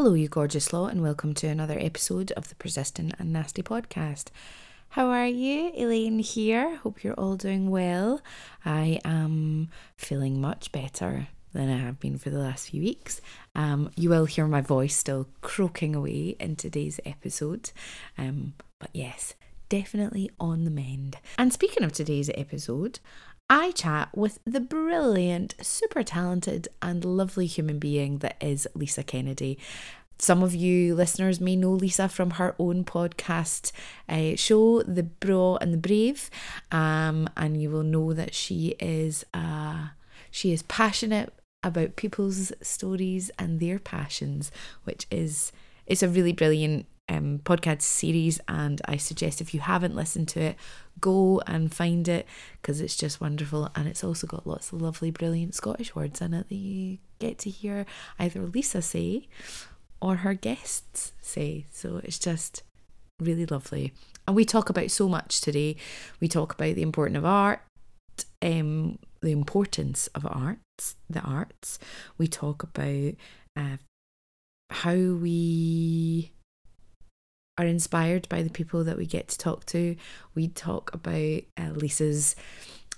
Hello, you gorgeous lot, and welcome to another episode of the Persistent and Nasty podcast. How are you? Elaine here. Hope you're all doing well. I am feeling much better than I have been for the last few weeks. Um, you will hear my voice still croaking away in today's episode. Um, but yes, definitely on the mend. And speaking of today's episode, I chat with the brilliant, super talented, and lovely human being that is Lisa Kennedy. Some of you listeners may know Lisa from her own podcast uh, show, The Braw and the Brave, um, and you will know that she is uh, she is passionate about people's stories and their passions, which is it's a really brilliant um, podcast series. And I suggest if you haven't listened to it, go and find it because it's just wonderful. And it's also got lots of lovely, brilliant Scottish words in it that you get to hear either Lisa say or her guests say. So it's just really lovely. And we talk about so much today. We talk about the importance of art, um, the importance of arts, the arts. We talk about uh, how we are inspired by the people that we get to talk to. We talk about uh, Lisa's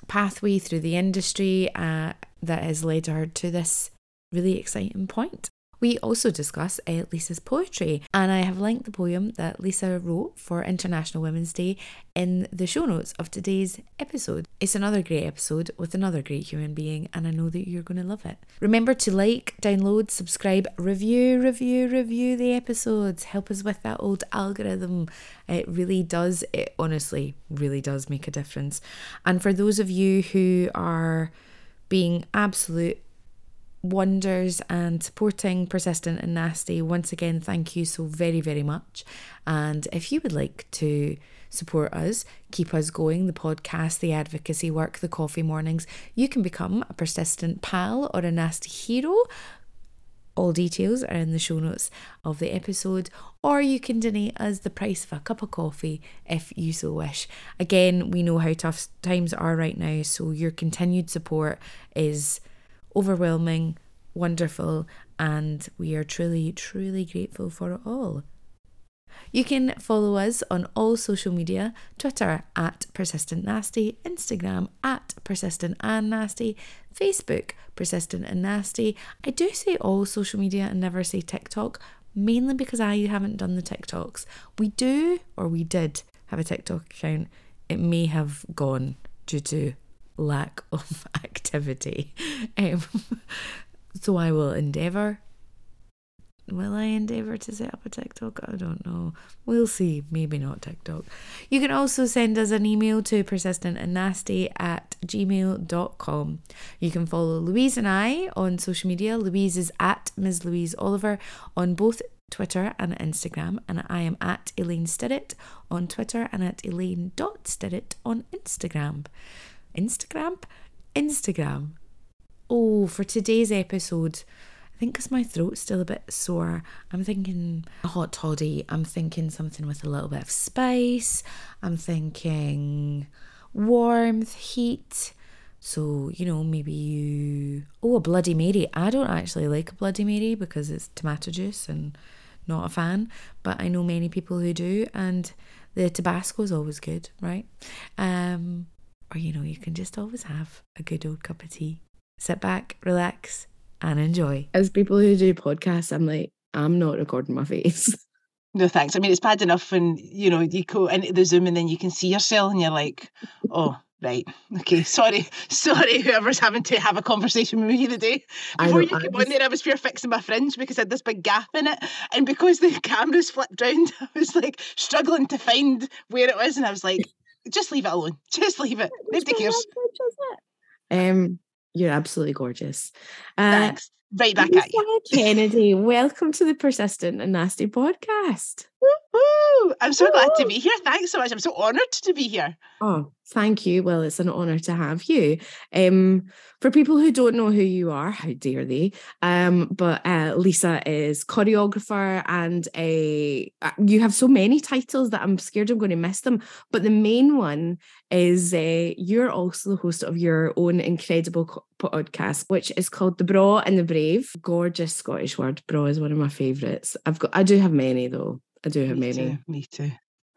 pathway through the industry uh, that has led her to this really exciting point. We also discuss uh, Lisa's poetry, and I have linked the poem that Lisa wrote for International Women's Day in the show notes of today's episode. It's another great episode with another great human being, and I know that you're going to love it. Remember to like, download, subscribe, review, review, review the episodes. Help us with that old algorithm. It really does, it honestly really does make a difference. And for those of you who are being absolute wonders and supporting persistent and nasty. Once again thank you so very very much. And if you would like to support us keep us going the podcast the advocacy work the coffee mornings you can become a persistent pal or a nasty hero. All details are in the show notes of the episode, or you can donate us the price of a cup of coffee if you so wish. Again, we know how tough times are right now, so your continued support is overwhelming, wonderful, and we are truly, truly grateful for it all. You can follow us on all social media Twitter at Persistent Nasty, Instagram at Persistent and Nasty, Facebook Persistent and Nasty. I do say all social media and never say TikTok, mainly because I haven't done the TikToks. We do, or we did, have a TikTok account. It may have gone due to lack of activity. Um, so I will endeavour. Will I endeavour to set up a TikTok? I don't know. We'll see. Maybe not TikTok. You can also send us an email to persistentandnasty at gmail.com. You can follow Louise and I on social media. Louise is at Ms. Louise Oliver on both Twitter and Instagram, and I am at Elaine Stirrett on Twitter and at Elaine.Stirrett on Instagram. Instagram? Instagram. Oh, for today's episode, I think because my throat's still a bit sore, I'm thinking a hot toddy. I'm thinking something with a little bit of spice. I'm thinking warmth, heat. So, you know, maybe you. Oh, a Bloody Mary. I don't actually like a Bloody Mary because it's tomato juice and not a fan, but I know many people who do, and the Tabasco is always good, right? Um, or, you know, you can just always have a good old cup of tea. Sit back, relax, and enjoy. as people who do podcasts, I'm like, I'm not recording my face. No thanks. I mean, it's bad enough when you know you go into the Zoom and then you can see yourself and you're like, oh, right, okay, sorry, sorry, whoever's having to have a conversation with me today. I Before know, you I came was- on there, I was pure fixing my fringe because I had this big gap in it, and because the cameras flipped round, I was like struggling to find where it was, and I was like, just leave it alone, just leave it. Nobody cares. Um, You're absolutely gorgeous. Uh, Thanks. Right back at you. Kennedy, welcome to the Persistent and Nasty podcast. Woo! I'm so glad to be here. Thanks so much. I'm so honoured to be here. Oh, thank you. Well, it's an honour to have you. Um, for people who don't know who you are, how dare they? Um, but uh, Lisa is choreographer and a. uh, You have so many titles that I'm scared I'm going to miss them. But the main one is uh, you're also the host of your own incredible podcast, which is called The Braw and the Brave. Gorgeous Scottish word. Braw is one of my favourites. I've got. I do have many though. I do have Me many. too. Me too.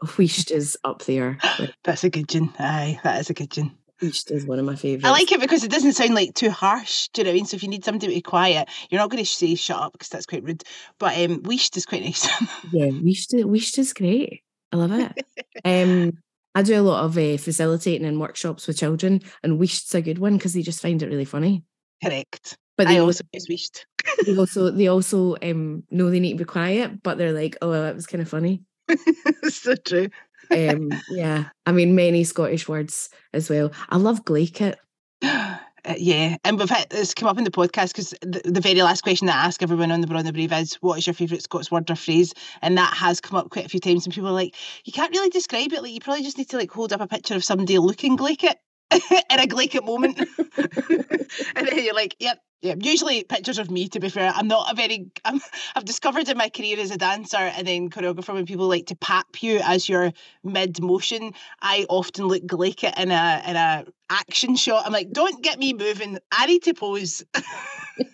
Wheesht is up there. That's a good one. Aye, that is a good one. Wheesht is one of my favourites. I like it because it doesn't sound like too harsh. Do you know what I mean? So if you need somebody to be quiet, you're not going to say shut up because that's quite rude. But um, weesht is quite nice. Yeah, Wheesht, is- Wheesht is great. I love it. um, I do a lot of uh, facilitating and workshops with children, and Wheesht's a good one because they just find it really funny. Correct. But I they also use weesht. they also they also um know they need to be quiet, but they're like, oh, that was kind of funny. so true. Um, yeah, I mean many Scottish words as well. I love glaikit. Uh, yeah, and we've had this come up in the podcast because the, the very last question that I ask everyone on the Brown the Brave is, "What is your favourite Scots word or phrase?" And that has come up quite a few times, and people are like, "You can't really describe it. Like, you probably just need to like hold up a picture of somebody looking like it in a like moment." and then you're like, "Yep, yeah." Usually pictures of me. To be fair, I'm not a very. I'm, I've discovered in my career as a dancer and then choreographer when people like to pap you as you're mid motion. I often look like it in a in a action shot. I'm like, don't get me moving. I need to pose.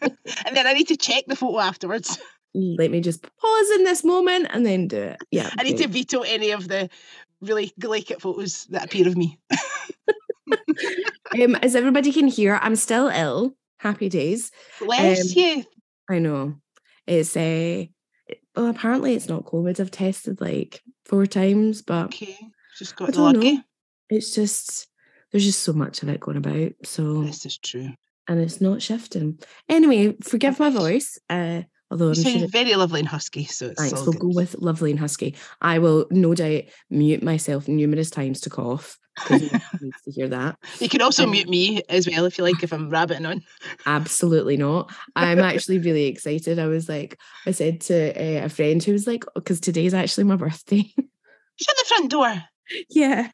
and then I need to check the photo afterwards. Let me just pause in this moment and then do it. Yeah, I need great. to veto any of the really glaikit photos that appear of me. Um, as everybody can hear, I'm still ill. Happy days. Bless Um, you. I know. It's a. well, apparently it's not COVID. I've tested like four times, but Okay. Just got lucky. know. it's just there's just so much of it going about. So This is true. and it's not shifting. Anyway, forgive my voice. Uh, although You I'm sure. sound very lovely and husky, so it's Thanks. We'll good. go with lovely and husky. I will no doubt mute myself numerous times to cough because no one needs to hear that. You can also Um, mute me as well if you like, if I'm rabbiting on. Absolutely not. I'm actually really excited. I was like, I said to uh, a friend who was like, because today's actually my birthday. Shut the front door. yeah,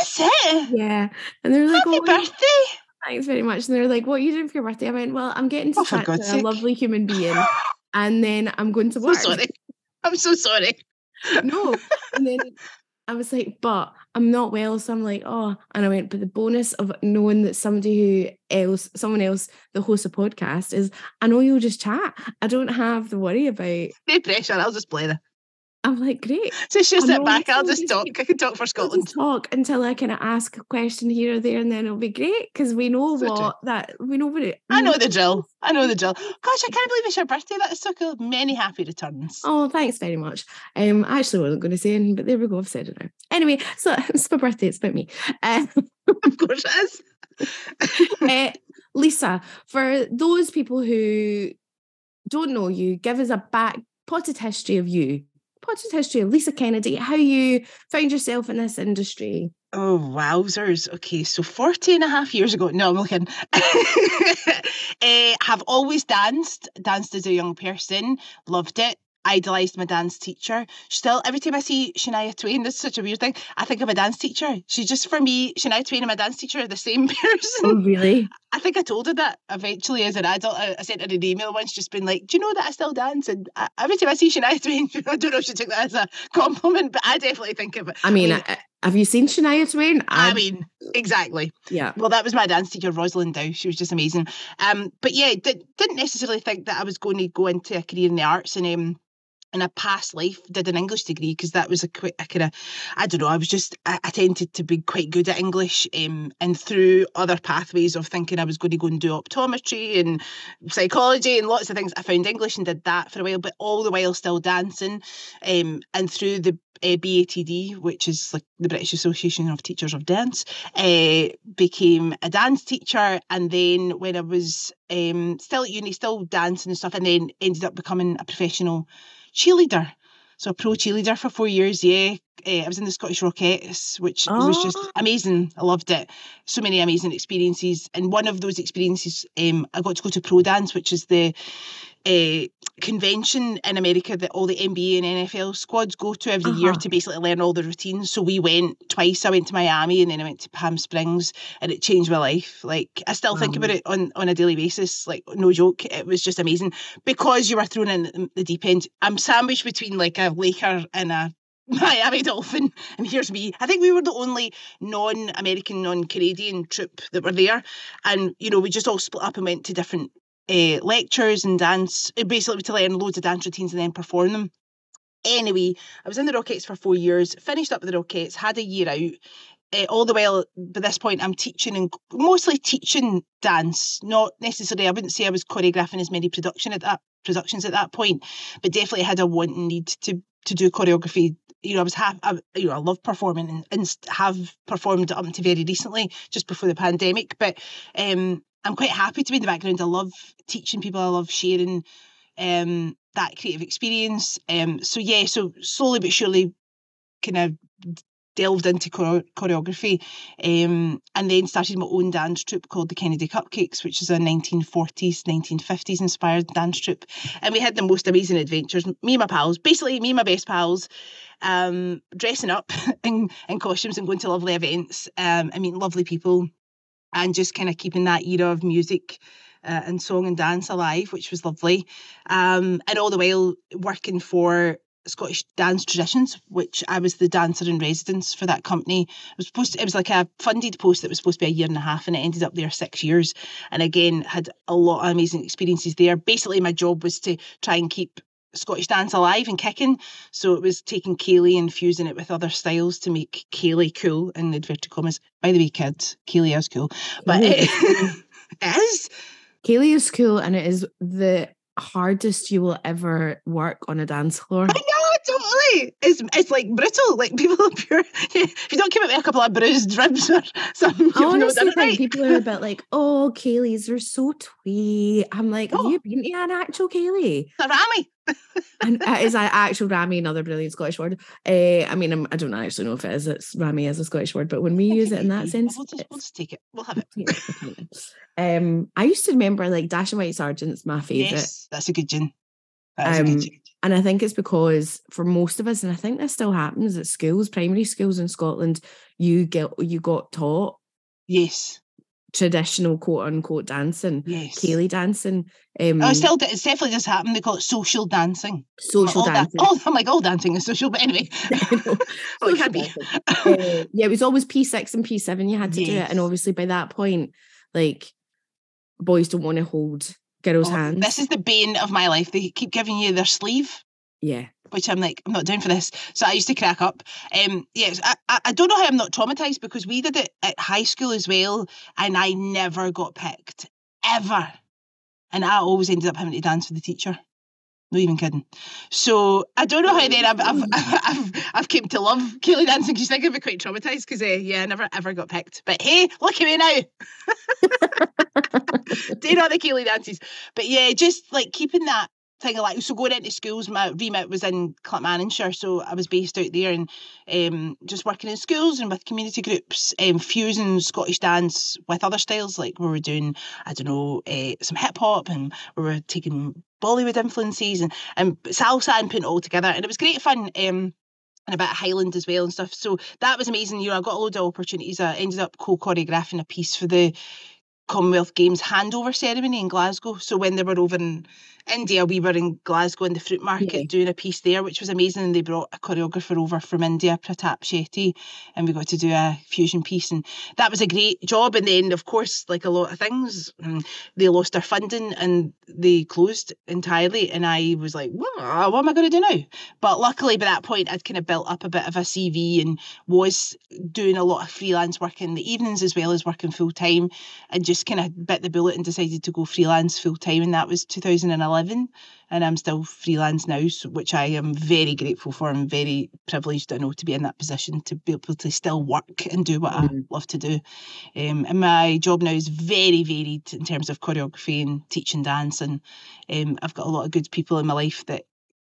Is it? yeah. And they were like, Happy oh, birthday. thanks very much. And they were like, what are you doing for your birthday? I went, well, I'm getting to Oh, chat to a lovely human being, and then I'm going to so sorry. I'm so sorry. no. And then I was like, but I'm not well. So I'm like, oh. And I went, but the bonus of knowing that somebody who else, someone else, the host of podcast is, I know you'll just chat. I don't have the worry about. No pressure. I'll just play there. I'm like, great. So I sit back. I'll just talk. I can talk for Scotland. talk until I kind of ask a question here or there, and then it'll be great because we know So true. what that we know what it. I know the drill. I know the drill. Gosh, I can't believe it's your birthday. That is so cool. Many happy returns. Oh, thanks very much. Um, I actually wasn't going to say anything, but there we go. I've said it now. Anyway, so it's my birthday. It's about me. Uh, Of course it is. uh, Lisa, for those people who don't know you, give us a back potted history of you. Potted history of Lisa Kennedy, how you found yourself in this industry. Oh, wowzers. Okay, so 40 and a half years ago. No, I'm looking. uh, have always danced, danced as a young person, loved it. Idolised my dance teacher. Still, every time I see Shania Twain, this is such a weird thing. I think of a dance teacher. She's just for me, Shania Twain and my dance teacher are the same person. Oh, really? I think I told her that eventually as an adult. I, I sent her an email once, just been like, "Do you know that I still dance?" And I, every time I see Shania Twain, I don't know if she took that as a compliment, but I definitely think of it. I mean, uh, have you seen Shania Twain? I I've- mean, exactly. yeah. Well, that was my dance teacher, Rosalind Dow. She was just amazing. Um, but yeah, did, didn't necessarily think that I was going to go into a career in the arts and um, in a past life did an English degree because that was a quick, a kind of, I don't know, I was just, I, I tended to be quite good at English um, and through other pathways of thinking I was going to go and do optometry and psychology and lots of things, I found English and did that for a while, but all the while still dancing. Um, and through the uh, BATD, which is like the British Association of Teachers of Dance, uh, became a dance teacher. And then when I was um, still at uni, still dancing and stuff, and then ended up becoming a professional cheerleader. So pro cheerleader for four years, yeah. Uh, I was in the Scottish Rockettes, which was just Oh. amazing. I loved it. So many amazing experiences. And one of those experiences, um, I got to go to Pro Dance, which is the uh, convention in America that all the NBA and NFL squads go to every year Uh-huh. to basically learn all the routines. So we went twice. I went to Miami and then I went to Palm Springs, and it changed my life. Like I still think about it on on a daily basis. Like no joke, it was just amazing because you were thrown in the deep end. I'm sandwiched between like a Laker and a Miami Dolphin, and here's me. I think we were the only non-American, non-Canadian troop that were there, and you know we just all split up and went to different uh, lectures and dance, uh, basically to learn loads of dance routines and then perform them. Anyway, I was in the Rockettes for four years, finished up with the Rockettes, had a year out. Uh, all the while, by this point, I'm teaching and mostly teaching dance. Not necessarily, I wouldn't say I was choreographing as many production at that productions at that point, but definitely had a want and need to to do choreography. You know, I was I, you know, I love performing and, and have performed up to very recently, just before the pandemic. But um, I'm quite happy to be in the background. I love teaching people. I love sharing um, that creative experience. Um, so yeah, so slowly but surely, kind of delved into chore- choreography, um, and then started my own dance troupe called the Kennedy Cupcakes, which is a 1940s, 1950s inspired dance troupe. And we had the most amazing adventures. Me and my pals, basically me and my best pals, um, dressing up in, in costumes and going to lovely events. Um, I mean, lovely people, and just kind of keeping that era of music. Uh, and song and dance alive, which was lovely, um, and all the while working for Scottish Dance Traditions, which I was the dancer in residence for that company. It was supposed to, it was like a funded post that was supposed to be a year and a half, and it ended up there six years. And again, had a lot of amazing experiences there. Basically, my job was to try and keep Scottish dance alive and kicking. So it was taking ceilidh and fusing it with other styles to make ceilidh cool in inverted commas. By the way, kids, ceilidh is cool, but it is. ceilidh is cool and it is the hardest you will ever work on a dance floor. I know, totally. It's it's like brittle. Like people up here, if you don't it with a couple of bruised ribs or something, I honestly think right. people are a bit like, oh, ceilidh's are so twee. I'm like, have Oh. you been to an actual ceilidh? A. And uh, is that actual rammy another brilliant Scottish word? Uh, I mean, I'm, I don't actually know if it is. It's rammy is a Scottish word, but when we use it in that sense, We'll just, we'll just take it. We'll have it. um, I used to remember like Dashing White Sergeant's my favorite. Yes, that's a good gin. Is a Um, good gin. And I think it's because for most of us, and I think this still happens at schools, primary schools in Scotland, you get you got taught Yes, traditional quote unquote dancing, yes. ceilidh dancing, um, Oh, it still, d- it definitely does happen. They call it social dancing. social dancing. all, I'm like, all dancing is social, but anyway. well, it can be. Uh, yeah, it was always P6 and P7 you had to do it. And obviously by that point, like boys don't want to hold girls' Oh, hands. This is the bane of my life. They keep giving you their sleeve. Yeah. which I'm like, I'm not down for this. So I used to crack up. Um, yes, I, I, I don't know how I'm not traumatized because we did it at high school as well, and I never got picked ever, and I always ended up having to dance with the teacher. Not even kidding. So I don't know how then I've I've I've, I've came to love ceilidh dancing because I think I'd be quite traumatized because uh, yeah, I never ever got picked. But hey, look at me now. doing all the ceilidh dances. But yeah, just like keeping that thing of like so going into schools, my remit was in Clackmannanshire, so I was based out there and um just working in schools and with community groups, um fusing Scottish dance with other styles, like we were doing, I don't know, uh, some hip hop and we were taking Bollywood influences and, and salsa and putting it all together. And it was great fun. Um and a bit of Highland as well and stuff. So that was amazing. You know, I got a load of opportunities. I ended up co-choreographing a piece for the Commonwealth Games handover ceremony in Glasgow. So when they were over in India, we were in Glasgow in the fruit market Yeah. doing a piece there, which was amazing. And they brought a choreographer over from India, Pratap Shetty, and we got to do a fusion piece. And that was a great job. And then, of course, like a lot of things, mm, they lost their funding and they closed entirely. And I was like, well, what am I going to do now? But luckily, by that point, I'd kind of built up a bit of a CV and was doing a lot of freelance work in the evenings as well as working full time and just kind of bit the bullet and decided to go freelance full time. And that was 2011. And I'm still freelance now, so, which I am very grateful for. I'm very privileged, I know, to be in that position to be able to still work and do what I Mhm. love to do. Um, and my job now is very varied in terms of choreography and teaching dance. And um, I've got a lot of good people in my life that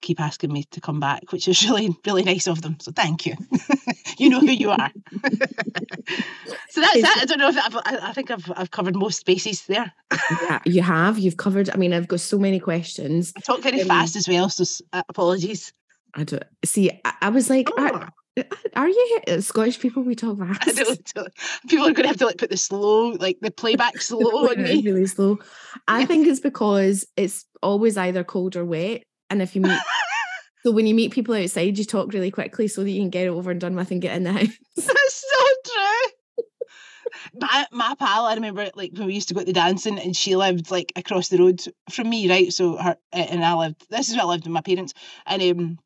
keep asking me to come back, which is really, really nice of them. So thank you. you know who you are. so that's it. I don't know if I've, I, think I've I've covered most bases there. yeah, you have. You've covered. I mean, I've got so many questions. I talk very Um, fast as well, so uh, apologies. I don't see. I, I was like, Oh. are, are you uh, Scottish people? We talk fast. I don't, don't- people are going to have to like put the slow, like the playback slow on Really, me. really slow. I Yeah. think it's because it's always either cold or wet, and if you meet. So when you meet people outside, you talk really quickly so that you can get it over and done with and get in the house. That's so true. My, my pal, I remember like when we used to go to the dancing and she lived like across the road from me, right? So her and I lived this is where I lived with my parents and um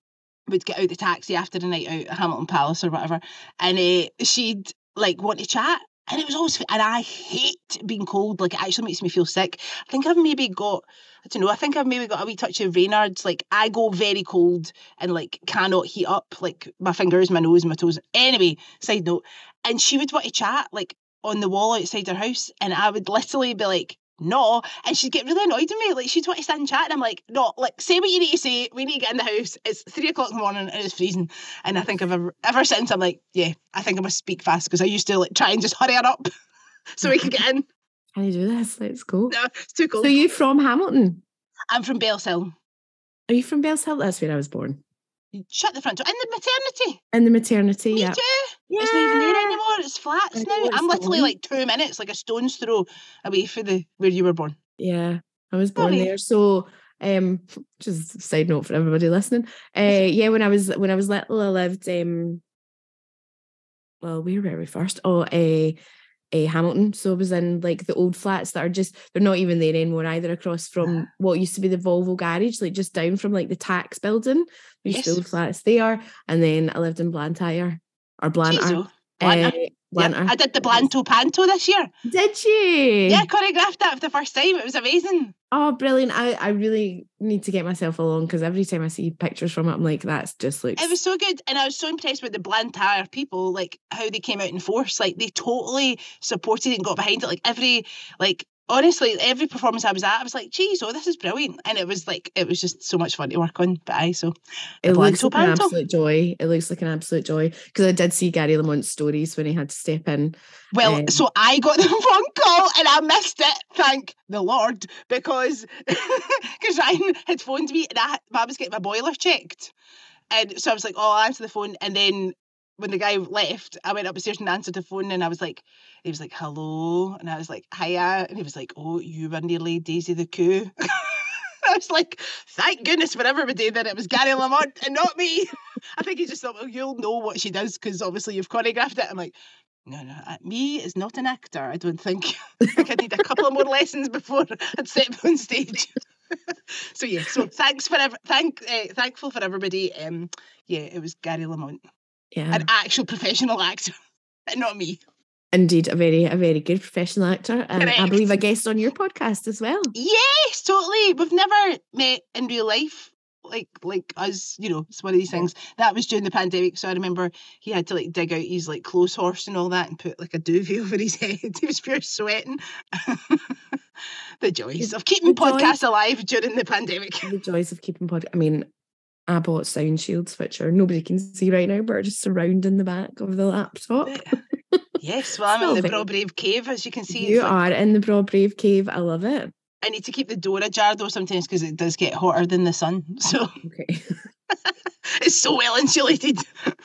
would get out the taxi after the night out at Hamilton Palace or whatever. And uh, she'd like want to chat. And it was always and I hate being cold, like it actually makes me feel sick. I think I've maybe got I don't know, I think I've maybe got a wee touch of Raynaud's. Like I go very cold and like cannot heat up like my fingers, my nose, my toes. Anyway, side note. And she would want to chat like on the wall outside her house, and I would literally be like, no. And she'd get really annoyed with me. Like she'd want to stand and chat, and I'm like, no, like say what you need to say. We need to get in the house. It's three o'clock in the morning and it's freezing. And I think I've ever ever since I'm like, yeah, I think I must speak fast because I used to like try and just hurry her up so we could get in. Can you do this? Let's go. No, it's too cold. So you from Hamilton? I'm from Bellshill. Are you from Bellshill? That's where I was born. Shut the front door. In the maternity. In the maternity, Me yeah. too. It's not even there anymore. It's flats now. it's I'm literally like two minutes, like a stone's throw away from the where you were born. Yeah, I was born there. So, um, just a side note for everybody listening. Uh, yeah, when I was when I was little, I lived um, well, where were we first? Oh, a a Hamilton. So I was in like the old flats that are just they're not even there anymore either. Across from what used to be the Volvo garage, like just down from like the tax building. There's Yes. old flats there, and then I lived in Blantyre or Blantyre. Oh. Blantyre. Uh, Blantyre. I did the Blanto Panto this year. Did you? Yeah, I choreographed that for the first time. It was amazing. Oh, brilliant. I, I really need to get myself along because every time I see pictures from it, I'm like, that's just looks. It was so good. And I was so impressed with the Blantyre people, like how they came out in force. Like they totally supported it and got behind it. Like every, like, honestly, every performance I was at, I was like, geez, oh, this is brilliant. And it was like, it was just so much fun to work on. But I, so it looks like an absolute joy. It looks like an absolute joy because I did see Gary Lamont's stories when he had to step in. Well, Um, so I got the phone call and I missed it. Thank the Lord, because because Ryan had phoned me and I, I was getting my boiler checked, and so I was like, "Oh, I'll answer the phone." And then when the guy left, I went upstairs and answered the phone, and I was like, "He was like, hello," and I was like, "Hiya," and he was like, "Oh, you were nearly Daisy the Coo." I was like, thank goodness for everybody that it was Gary Lamont and not me. I think he just thought, well, you'll know what she does because obviously you've choreographed it. I'm like, no, no, uh, me is not an actor. I don't think. I need a couple of more lessons before I'd step on stage. so yeah, so thanks for ev- thank uh, thankful for everybody. Um, yeah, it was Gary Lamont, Yeah, an actual professional actor, not me. indeed, a very, a very good professional actor, and I believe a guest on your podcast as well. Yes, totally. We've never met in real life. Like like us, you know, it's one of these things. That was during the pandemic. So I remember he had to like dig out his like clothes horse and all that and put like a duvet over his head. He was pure sweating. the joys of keeping the joys. podcasts alive during the pandemic. The joys of keeping pod. I mean, I bought sound shields, which are nobody can see right now, but are just surrounding the back of the laptop. yes, well I'm in the very- Broad Brave cave, as you can see. You like- are in the Broad Brave Cave. I love it. I need to keep the door ajar though sometimes because it does get hotter than the sun. So Okay. it's so well insulated.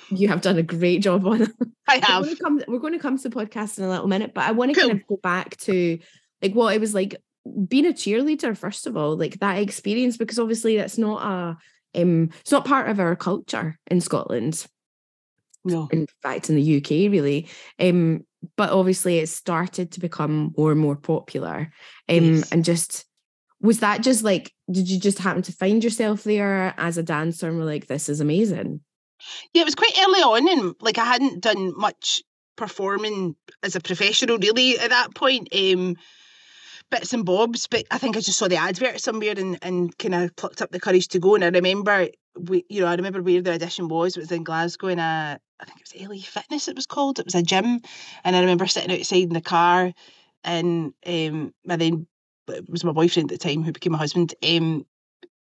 you have done a great job on it. I We're have. going, to come, we're going to come to the podcast in a little minute, but I want to kind of go back to like what it was like being a cheerleader, first of all, like that experience, because obviously that's not a um it's not part of our culture in Scotland. No. In fact, in the UK, really. Um, but obviously it started to become more and more popular. Um, Yes. and just was that just like, did you just happen to find yourself there as a dancer and were like, this is amazing? Yeah, it was quite early on, and like I hadn't done much performing as a professional really at that point. Um, bits and bobs, but I think I just saw the advert somewhere and, and kind of plucked up the courage to go. And I remember, we, you know, I remember where the audition was. It was in Glasgow, in a, I think it was LA Fitness. It was called. It was a gym, and I remember sitting outside in the car, and um, and then it was my boyfriend at the time who became my husband. Um,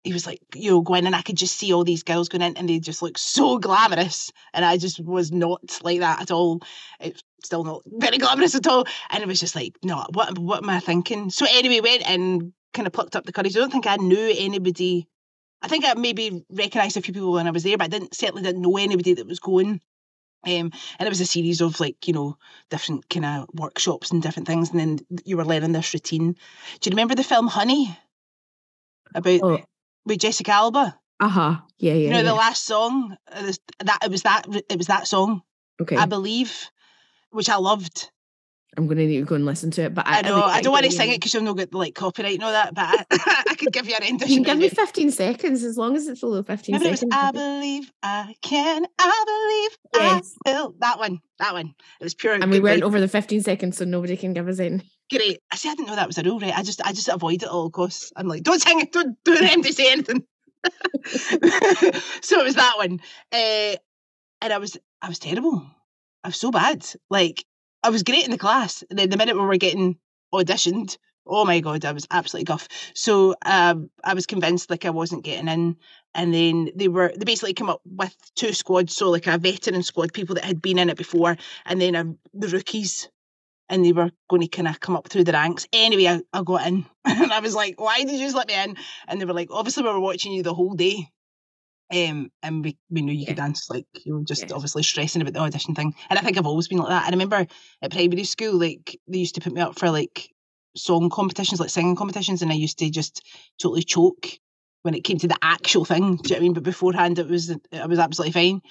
he was like, you know, going and I could just see all these girls going in and they just look so glamorous. And I just was not like that at all. It's still not very glamorous at all. And it was just like, no, what what am I thinking? So anyway, went and kind of plucked up the courage. I don't think I knew anybody. I think I maybe recognised a few people when I was there, but I didn't certainly didn't know anybody that was going. Um, and it was a series of like you know different kind of workshops and different things, and then you were learning this routine. Do you remember the film Honey? About Oh, with Jessica Alba. uh huh. Yeah, yeah. you know yeah. the last song uh, that it was that it was that song okay. I believe, which I loved. I'm gonna need to go and listen to it. But I, I, know I, like don't want to sing it because you'll not get like copyright and all that, but I, I could give you a You can give me 15 seconds as long as it's below 15 Remember seconds. I believe I can, I believe Yes. I will. That one, that one. It was pure. and we weren't vibe. over the 15 seconds, so nobody can give us in. Great. I see. I didn't know that was a rule, right? I just, I just avoid it at all costs. I'm like, don't sing it. Don't, don't them to say anything. so it was that one, uh, and I was, I was terrible. I was so bad. Like I was great in the class, and then the minute we were getting auditioned, oh my god, I was absolutely guff. So um, I was convinced like I wasn't getting in, and then they were they basically came up with two squads, so like a veteran squad, people that had been in it before, and then um, the rookies and they were going to kind of come up through the ranks. Anyway, I, I got in and I was like, why did you just let me in? And they were like, obviously, we were watching you the whole day. Um, and we, we knew you could dance, like you were just Yes. obviously stressing about the audition thing. And I think I've always been like that. I remember at primary school, like they used to put me up for like song competitions, like singing competitions, and I used to just totally choke when it came to the actual thing. Do you know what I mean? But beforehand, it was I was absolutely fine.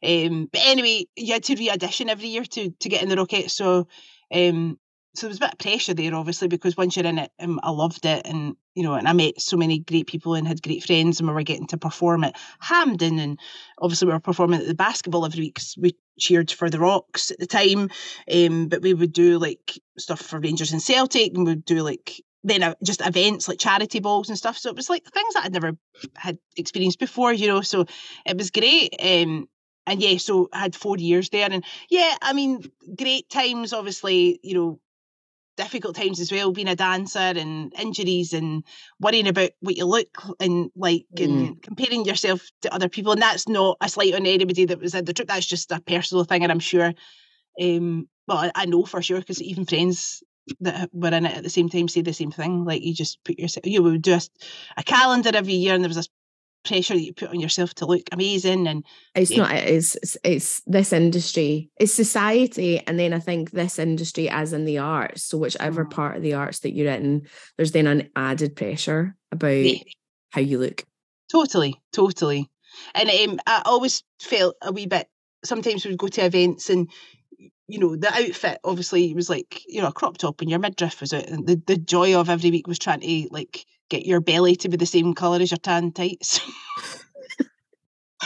Um, but anyway, you had to re-audition every year to to get in the Rocket. So um, so there was a bit of pressure there, obviously, because once you're in it, um, I loved it, and you know, and I met so many great people and had great friends, and we were getting to perform at Hampden, and obviously we were performing at the basketball every week. we cheered for the Rocks at the time, um, but we would do like stuff for Rangers and Celtic, and we'd do like then uh, just events like charity balls and stuff. So it was like things that I'd never had experienced before, you know. So it was great. Um, and yeah, so I had four years there, and yeah, I mean, great times. Obviously, you know, difficult times as well. Being a dancer and injuries and worrying about what you look and like and comparing yourself to other people. And that's not a slight on anybody that was in the trip. That's just a personal thing, and I'm sure. Um, well, I, know for sure because even friends that were in it at the same time say the same thing. Like you just put yourself, you would do a, a calendar every year, and there was this pressure that you put on yourself to look amazing and It's Yeah. not, it's, it's, it's this industry, it's society. And then I think this industry, as in the arts, so whichever Mm. part of the arts that you're in, there's then an added pressure about Yeah. how you look. Totally, totally. And um, I always felt a wee bit. Sometimes we'd go to events and you know the outfit obviously was like you know a crop top and your midriff was out. And the the joy of every week was trying to like get your belly to be the same color as your tan tights.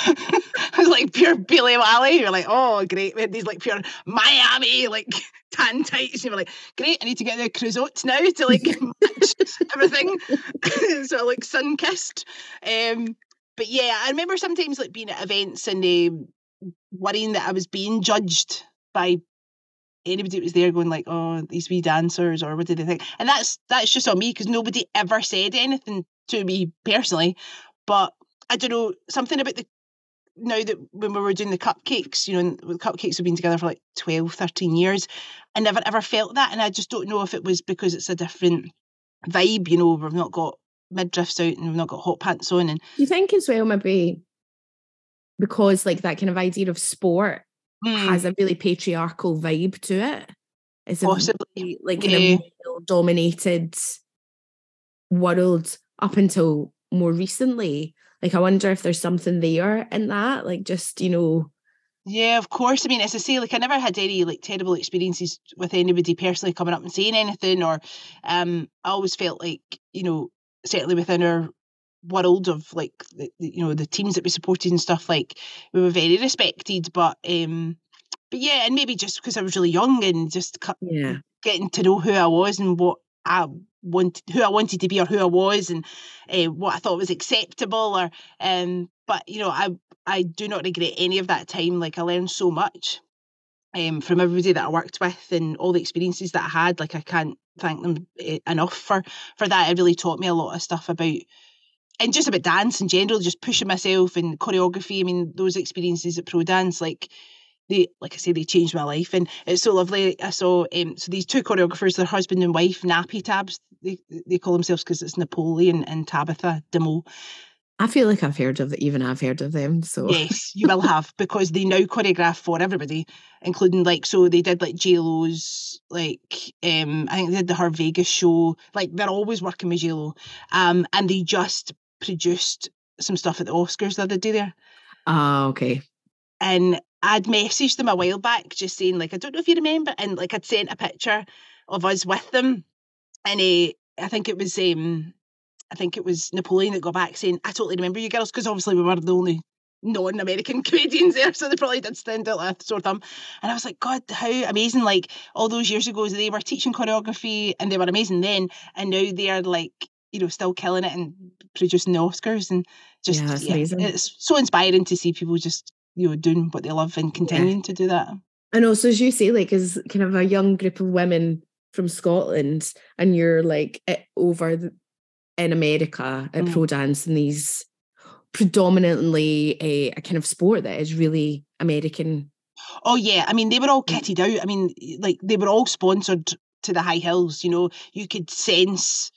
it was like pure Billy Wally. You're like, oh great, we had these like pure Miami like tan tights. You were like, great, I need to get the crusottes now to like match everything. so like sun kissed. Um, but yeah, I remember sometimes like being at events and um, worrying that I was being judged by anybody that was there, going like, "Oh, these wee dancers," or what did they think? And that's that's just on me because nobody ever said anything to me personally. But I don't know something about the now that when we were doing the cupcakes, you know, the cupcakes have been together for like 12, 13 years, I never ever felt that. And I just don't know if it was because it's a different vibe, you know, we've not got midriffs out and we've not got hot pants on and you think as well, maybe because like that kind of idea of sport Mm, has a really patriarchal vibe to it? It's possibly. like yeah. in a male dominated world up until more recently. Like I wonder if there's something there in that, like just, you know, Yeah, of course. I mean, as I say, like I never had any like terrible experiences with anybody personally coming up and saying anything, or um, I always felt like you know, certainly within our world of like the, you know the teams that we supported and stuff, like we were very respected. But um, but yeah, and maybe just because I was really young and just yeah. getting to know who I was and what I wanted, who I wanted to be, or who I was, and uh, what I thought was acceptable. Or, um, but you know, I I do not regret any of that time. Like I learned so much um, from everybody that I worked with and all the experiences that I had. Like I can't thank them eh, enough for for that. It really taught me a lot of stuff about and just about dance in general, just pushing myself and choreography. I mean, those experiences at Pro Dance, like they, like I say, they changed my life, and it's so lovely. I saw um, so these two choreographers, their husband and wife, Nappy Tabs, they they call themselves because it's Napoleon and Tabitha D'umo. I feel like I've heard of the, even I've heard of them. So Yes, you will have because they now choreograph for everybody, including like so they did like J Lo's like um I think they did the her Vegas show. Like they're always working with J Lo, um, and they just produced some stuff at the Oscars the other day there, Ah, okay. and I'd messaged them a while back just saying like I don't know if you remember, and like I'd sent a picture of us with them, and uh, I think it was um I think it was Napoleon that got back saying I totally remember you girls because obviously we were the only non-American comedians there, so they probably did stand out like a sore thumb. And I was like, God, how amazing! Like all those years ago, they were teaching choreography and they were amazing then, and now they are like you know still killing it and producing the Oscars and just Yeah, that's amazing. it's so inspiring to see people just you know doing what they love and continuing to do that. And also, as you say, like as kind of a young group of women from Scotland, and you're like eh, over the, in America at Mm. pro dance and these predominantly a, a kind of sport that is really American. Oh yeah, I mean they were all Mm. kitted out. I mean, like they were all sponsored to the high hills. You know, you could sense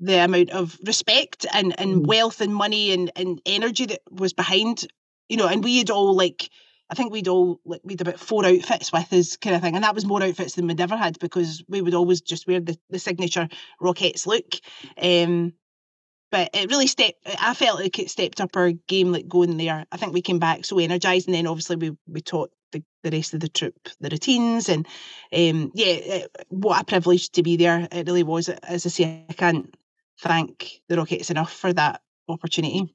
the amount of respect and and Mm. wealth and money and and energy that was behind. You know, and we had all like. I think we'd all like we'd about four outfits with us kind of thing, and that was more outfits than we'd ever had because we would always just wear the, the signature Rockettes look. Um, but it really stepped. I felt like it stepped up our game, like going there. I think we came back so energized, and then obviously we we taught the, the rest of the troop the routines, and um, yeah, it, what a privilege to be there. It really was. As I say, I can't thank the Rockettes enough for that opportunity.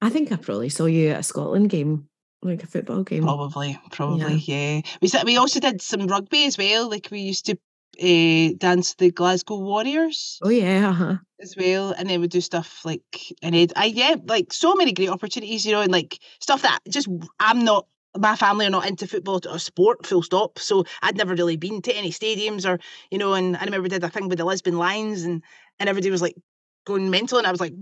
I think I probably saw you at a Scotland game, like a football game. Probably, probably, yeah. We s- we also did some rugby as well. Like we used to uh, dance the Glasgow Warriors. Oh yeah, uh-huh. as well, and then we do stuff like and it, I yeah, like so many great opportunities, you know, and like stuff that just I'm not. My family are not into football or sport, full stop. So I'd never really been to any stadiums or you know. And I remember we did a thing with the Lisbon Lions, and and everybody was like going mental, and I was like,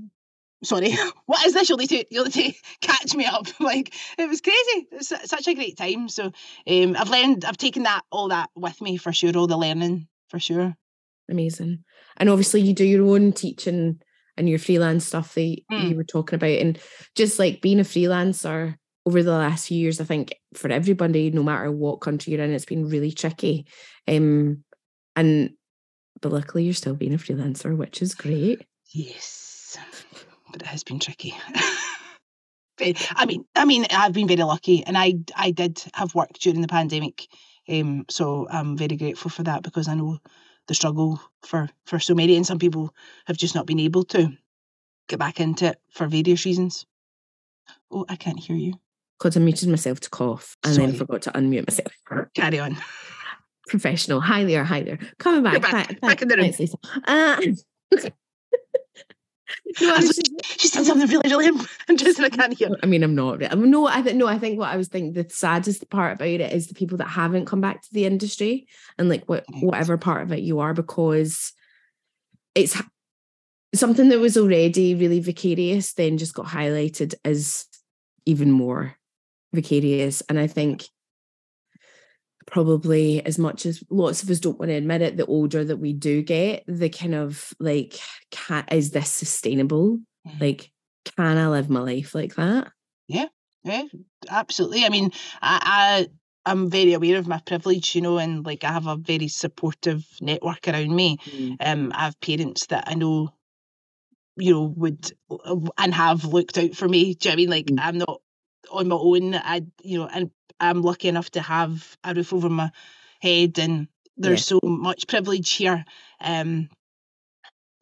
sorry, what is this? You'll need to you'll need to catch me up. like it was crazy. It was such a great time. So um, I've learned, I've taken that all that with me for sure. All the learning for sure. amazing. And obviously, you do your own teaching and your freelance stuff that Mm. you were talking about, and just like being a freelancer over the last few years, I think for everybody, no matter what country you're in, it's been really tricky. Um, and but luckily, you're still being a freelancer, which is great. Yes, but it has been tricky. I mean, I mean, I've been very lucky, and I I did have work during the pandemic, um, so I'm very grateful for that because I know the struggle for for so many, and some people have just not been able to get back into it for various reasons. Oh, I can't hear you. Because I muted myself to cough and Sorry. then forgot to unmute myself. Carry on. Professional. Hi there, hi there. Coming back. back, Back, back in the room. Uh, no, I I was was just- She said something really, really interesting. I can't hear. I mean, I'm not. I'm um, no, I think no. I think what I was thinking the saddest part about it is the people that haven't come back to the industry and like what whatever part of it you are because it's something that was already really vicarious then just got highlighted as even more vicarious and I think probably as much as lots of us don't want to admit it the older that we do get the kind of like can is this sustainable like can I live my life like that Yeah, yeah, absolutely. I mean, I, I I'm very aware of my privilege, you know, and like I have a very supportive network around me. Um, I have parents that I know, you know, would uh, and have looked out for me. Do you know what I mean? Like Mm. I'm not on my own. I, you know, and I'm lucky enough to have a roof over my head, and there's so much privilege here. Um,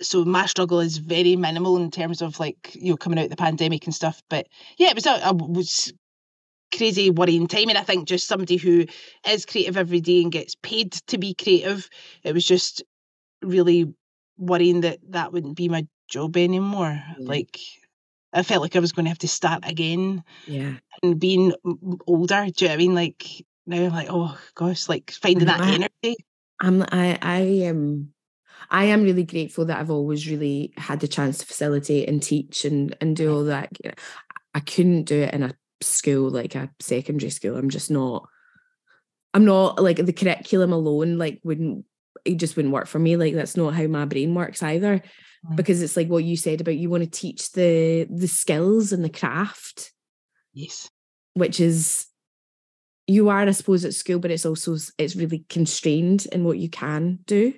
so my struggle is very minimal in terms of like you know coming out of the pandemic and stuff. But yeah, it was a, a was crazy worrying time, and I think just somebody who is creative every day and gets paid to be creative, it was just really worrying that that wouldn't be my job anymore. Yeah. Like I felt like I was going to have to start again yeah and being older. Do you know what I mean? Like now I'm like, oh gosh, like finding that Right. energy. I'm I I am I am really grateful that I've always really had the chance to facilitate and teach and and do all that. I couldn't do it in a school like a secondary school. I'm just not. I'm not like the curriculum alone. Like wouldn't it just wouldn't work for me. Like that's not how my brain works either. Mm. Because it's like what you said about you want to teach the the skills and the craft. Yes. Which is you are, I suppose, at school, but it's also it's really constrained in what you can do.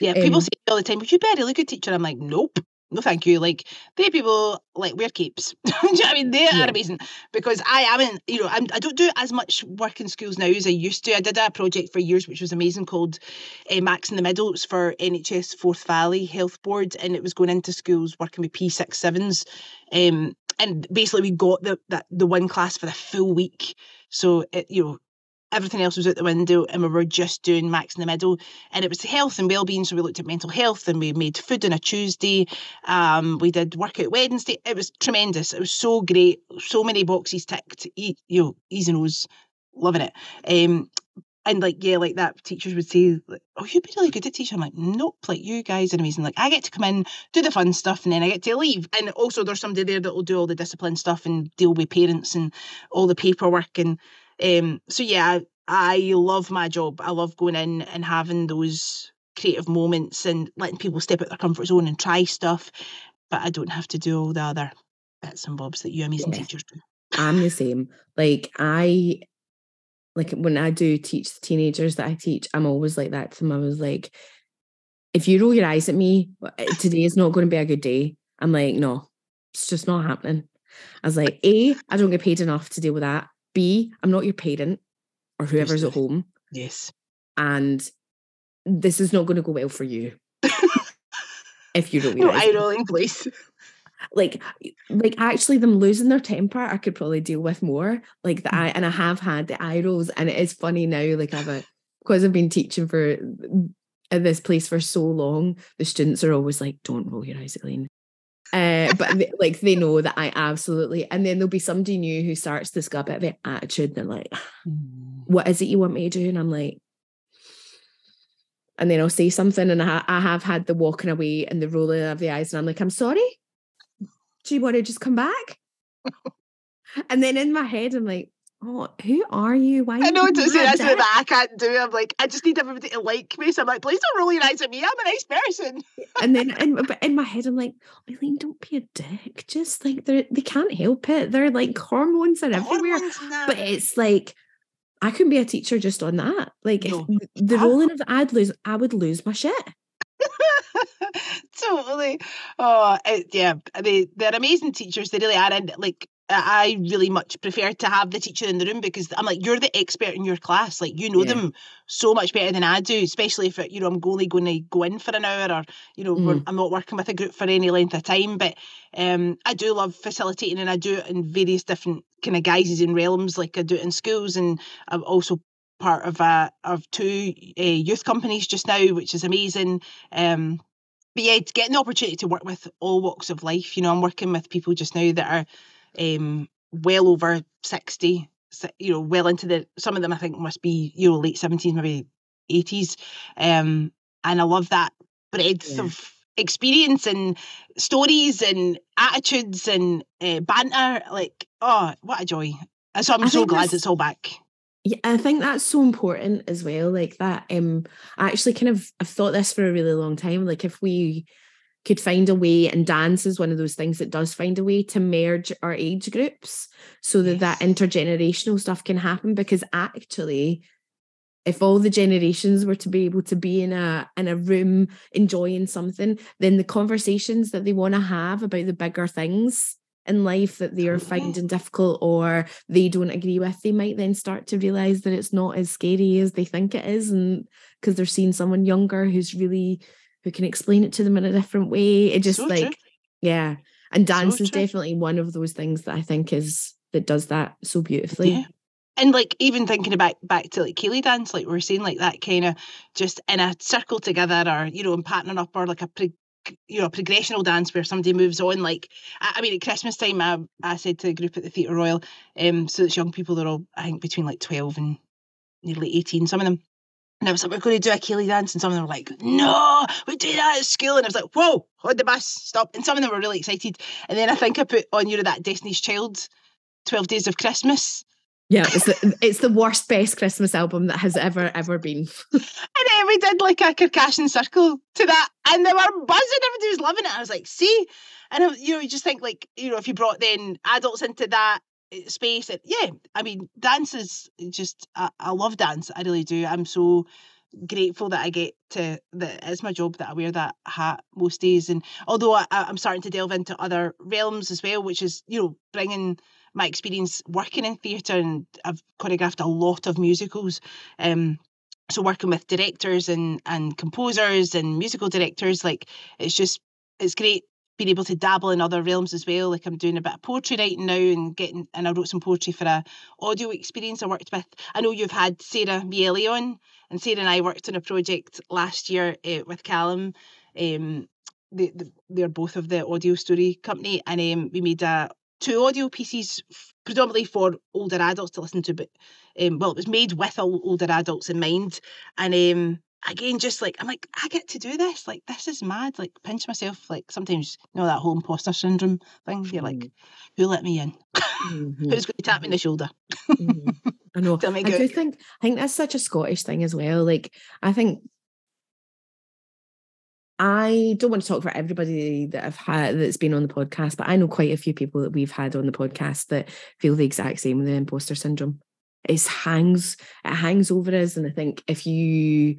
Yeah, people um, say all the time, "Would you be a really good teacher?" I'm like, "Nope." No, thank you. Like they people like wear capes. do you know I mean? They yeah. are amazing because I haven't, you know, I'm, I do not do as much work in schools now as I used to. I did a project for years which was amazing called uh, Max in the Middle. It's for NHS Forth Valley Health Board, and it was going into schools working with P six sevens. Um, and basically we got the that the one class for the full week. So it, you know, everything else was out the window and we were just doing max in the middle. And it was health and well-being so we looked at mental health and we made food on a tuesday. Um, we did workout wednesday. It was tremendous. It was so great. So many boxes ticked you know easy nose loving it. Um, and like yeah like that teachers would say oh you'd be really good at teaching i'm like nope like you guys are amazing. Like i get to come in do the fun stuff and then i get to leave. And also there's somebody there that will do all the discipline stuff and deal with parents and all the paperwork and um, so yeah, I love my job. I love going in and having those creative moments and letting people step out their comfort zone and try stuff. But I don't have to do all the other bits and bobs that you amazing yeah. teachers do. I'm the same. Like I like when I do teach the teenagers that I teach, I'm always like that to them. I was like, if you roll your eyes at me, today is not going to be a good day. I'm like, no, it's just not happening. I was like, A, I don't get paid enough to deal with that. B, I'm not your parent or whoever's at home. Yes. And this is not going to go well for you. if you don't no eye rolling, please. Like, like actually, them losing their temper, I could probably deal with more. Like the mm. eye, and I have had the eye rolls, and it is funny now. Like I've a because I've been teaching for mm, at this place for so long. The students are always like, "Don't roll your eyes, Elaine. Uh, but they, like they know that I absolutely, and then there'll be somebody new who starts this got a bit of attitude. And they're like, hmm. "What is it you want me to do?" And I'm like, and then I'll say something, and I, I have had the walking away and the rolling of the eyes, and I'm like, "I'm sorry. Do you want to just come back?" and then in my head, I'm like, oh, who are you? Why? I know to say that's what I can't do. I'm like, I just need everybody to like me. So I'm like, please don't roll your eyes at me. I'm a nice person. and then, in, but in my head, I'm like, Eileen, don't be a dick. Just like they they can't help it. They're like hormones are everywhere. Hormones but it's like. I couldn't be a teacher just on that. Like no. if the rolling of the ad lose, I would lose my shit. totally. Oh, it, yeah. They they're amazing teachers. They really are. And like I really much prefer to have the teacher in the room because I'm like, you're the expert in your class. Like, you know yeah. them so much better than I do, especially if, you know, I'm only going to go in for an hour or, you know, mm. I'm not working with a group for any length of time. But um, I do love facilitating and I do it in various different kind of guises and realms. Like I do it in schools and I'm also part of a, of two uh, youth companies just now, which is amazing. Um, but yeah, getting the opportunity to work with all walks of life. You know, I'm working with people just now that are um, well over 60, you know, well into the, some of them I think must be, you know, late 70s, maybe 80s. Um, and I love that breadth yeah. of experience and stories and attitudes and uh, banter. Like, oh, what a joy. And so I'm I so glad it's all back. Yeah, I think that's so important as well. Like that, um, I actually kind of I've thought this for a really long time. Like if we could find a way and dance is one of those things that does find a way to merge our age groups so that yes. that intergenerational stuff can happen because actually if all the generations were to be able to be in a in a room enjoying something then the conversations that they want to have about the bigger things in life that they are mm-hmm. finding difficult or they don't agree with they might then start to realize that it's not as scary as they think it is and because they're seeing someone younger who's really who can explain it to them in a different way. It just so like, true. yeah. And dance so is true. definitely one of those things that I think is that does that so beautifully. Yeah. And like even thinking about back to like Ceilidh dance, like we are saying, like that kind of just in a circle together, or you know, and partnering up, or like a pre- you know, a progressional dance where somebody moves on. Like, I, I mean, at Christmas time, I, I said to the group at the Theatre Royal, um, so it's young people, they're all, I think, between like 12 and nearly 18, some of them. And I was like, we're going to do a Ceilidh dance. And some of them were like, no, we do that at school. And I was like, whoa, hold the bus, stop. And some of them were really excited. And then I think I put on, you know, that Destiny's Child, 12 Days of Christmas. Yeah, it's the, it's the worst best Christmas album that has ever, ever been. And then we did like a Circassian circle to that. And they were buzzing. Everybody was loving it. I was like, see? And, you know, you just think like, you know, if you brought then adults into that space, And yeah, I mean, dance is just, I, I love dance. I really do. I'm so grateful that I get to that it's my job that I wear that hat most days. And although I, I- I'm starting to delve into other realms as well, which is you know bringing my experience working in theatre, and I've choreographed a lot of musicals. Um, so working with directors and and composers and musical directors, like it's just it's great being able to dabble in other realms as well. Like I'm doing a bit of poetry writing now and getting and I wrote some poetry for a audio experience I worked with. I know you've had Sarah Miele on, and Sarah and I worked on a project last year uh, with Callum. Um, they, they they're both of the audio story company, and um, we made two audio pieces predominantly for older adults to listen to. But um, well, it was made with older adults in mind, and um, again, just like I'm like, I get to do this. Like this is mad. Like pinch myself. Like sometimes you know that whole imposter syndrome thing. You're like, who let me in? Mhm, Who's going to tap me in the shoulder? mhm. I know. I do think I think that's such a Scottish thing as well. Like I think I don't want to talk for everybody that I've had that's been on the podcast, but I know quite a few people that we've had on the podcast that feel the exact same with the imposter syndrome. It hangs, it hangs over us. And I think if you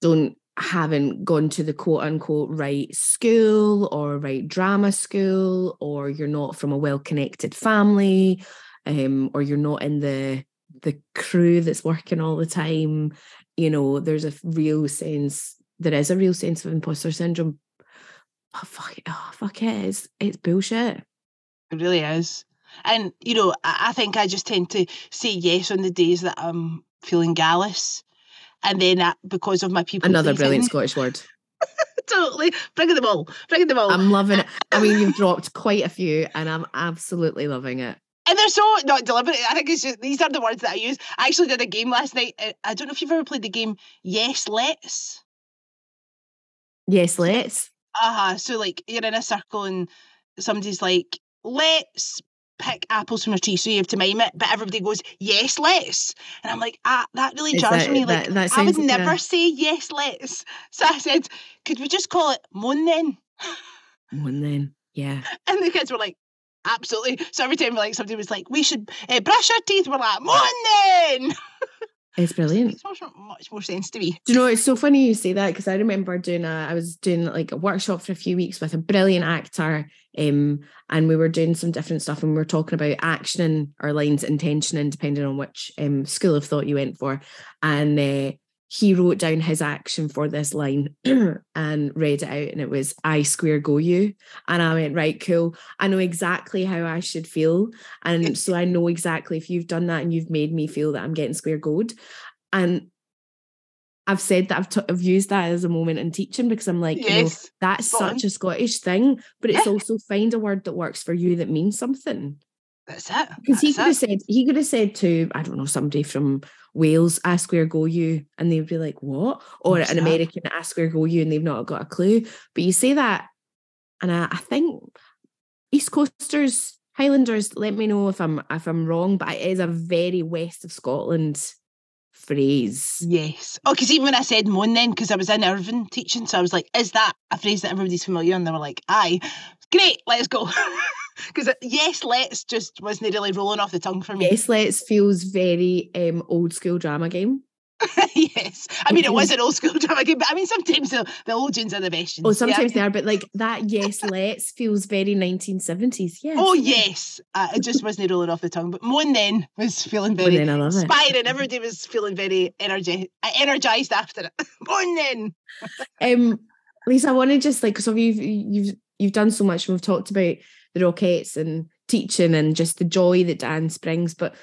don't haven't gone to the quote unquote right school or right drama school, or you're not from a well-connected family, um, or you're not in the the crew that's working all the time, you know, there's a real sense, there is a real sense of imposter syndrome. Oh fuck it, oh fuck it, it's, it's bullshit. It really is. And, you know, I, I think I just tend to say yes on the days that I'm feeling gallus. And then that, because of my people. Another pleasing- brilliant Scottish word. totally. Bringing them all. Bringing them all. I'm loving it. I mean, you've dropped quite a few, and I'm absolutely loving it. and they're so not deliberate. I think it's just, these are the words that I use. I actually did a game last night. uh, I don't know if you've ever played the game Yes, Let's. Yes, let's. Uh-huh. So like you're in a circle and somebody's like, let's pick apples from a tree. So you have to mime it, but everybody goes, yes, let's. And I'm like, ah, that really Is jars that- me. Like that- I would like never a- say yes, let's. So I said, could we just call it moan then? One then. Yeah. And the kids were like, absolutely. So every time like somebody was like, we should uh, brush our teeth, we're like, moan then. It's brilliant. Makes much, much more sense to me. Do you know it's so funny you say that because I remember doing a I was doing like a workshop for a few weeks with a brilliant actor um and we were doing some different stuff and we were talking about actioning our lines intention and depending on which um school of thought you went for and uh, he wrote down his action for this line and read it out and it was I square go you and I went right cool I know exactly how I should feel and so I know exactly if you've done that and you've made me feel that I'm getting square gold and I've said that I've, t- I've used that as a moment in teaching because I'm like, you know, yes. that's on. such a Scottish thing, but it's also find a word that works for you that means something. That's it. Because he could have said, he could have said to, I don't know, somebody from Wales, ask where go you, and they'd be like, what? Or What's an that? American, ask where go you, and they've not got a clue. But you say that, and I, I think East Coasters, Highlanders, let me know if I'm if I'm wrong, but it is a very west of Scotland phrase. Yes. Oh, because even when I said moan then, because I was in Irvine teaching, so I was like, is that a phrase that everybody's familiar? And they were like, aye. Great, let's go. Because yes, let's just wasn't really rolling off the tongue for me. Yes, let's feels very um old school drama game. yes. I mean, it was an old school drama game, but I mean, sometimes the, the old tunes are the best. Oh, tunes, yeah. sometimes they are, but like that yes, let's feels very 1970s. Yes. Oh, yes. Uh, it just wasn't rolling off the tongue. But moan then was feeling very then I love it. inspiring. Everybody was feeling very energi- energized after it. moan then. Um, Lisa, I want to just like so you've you've you've done so much and we've talked about the Rockettes and teaching and just the joy that dance brings. But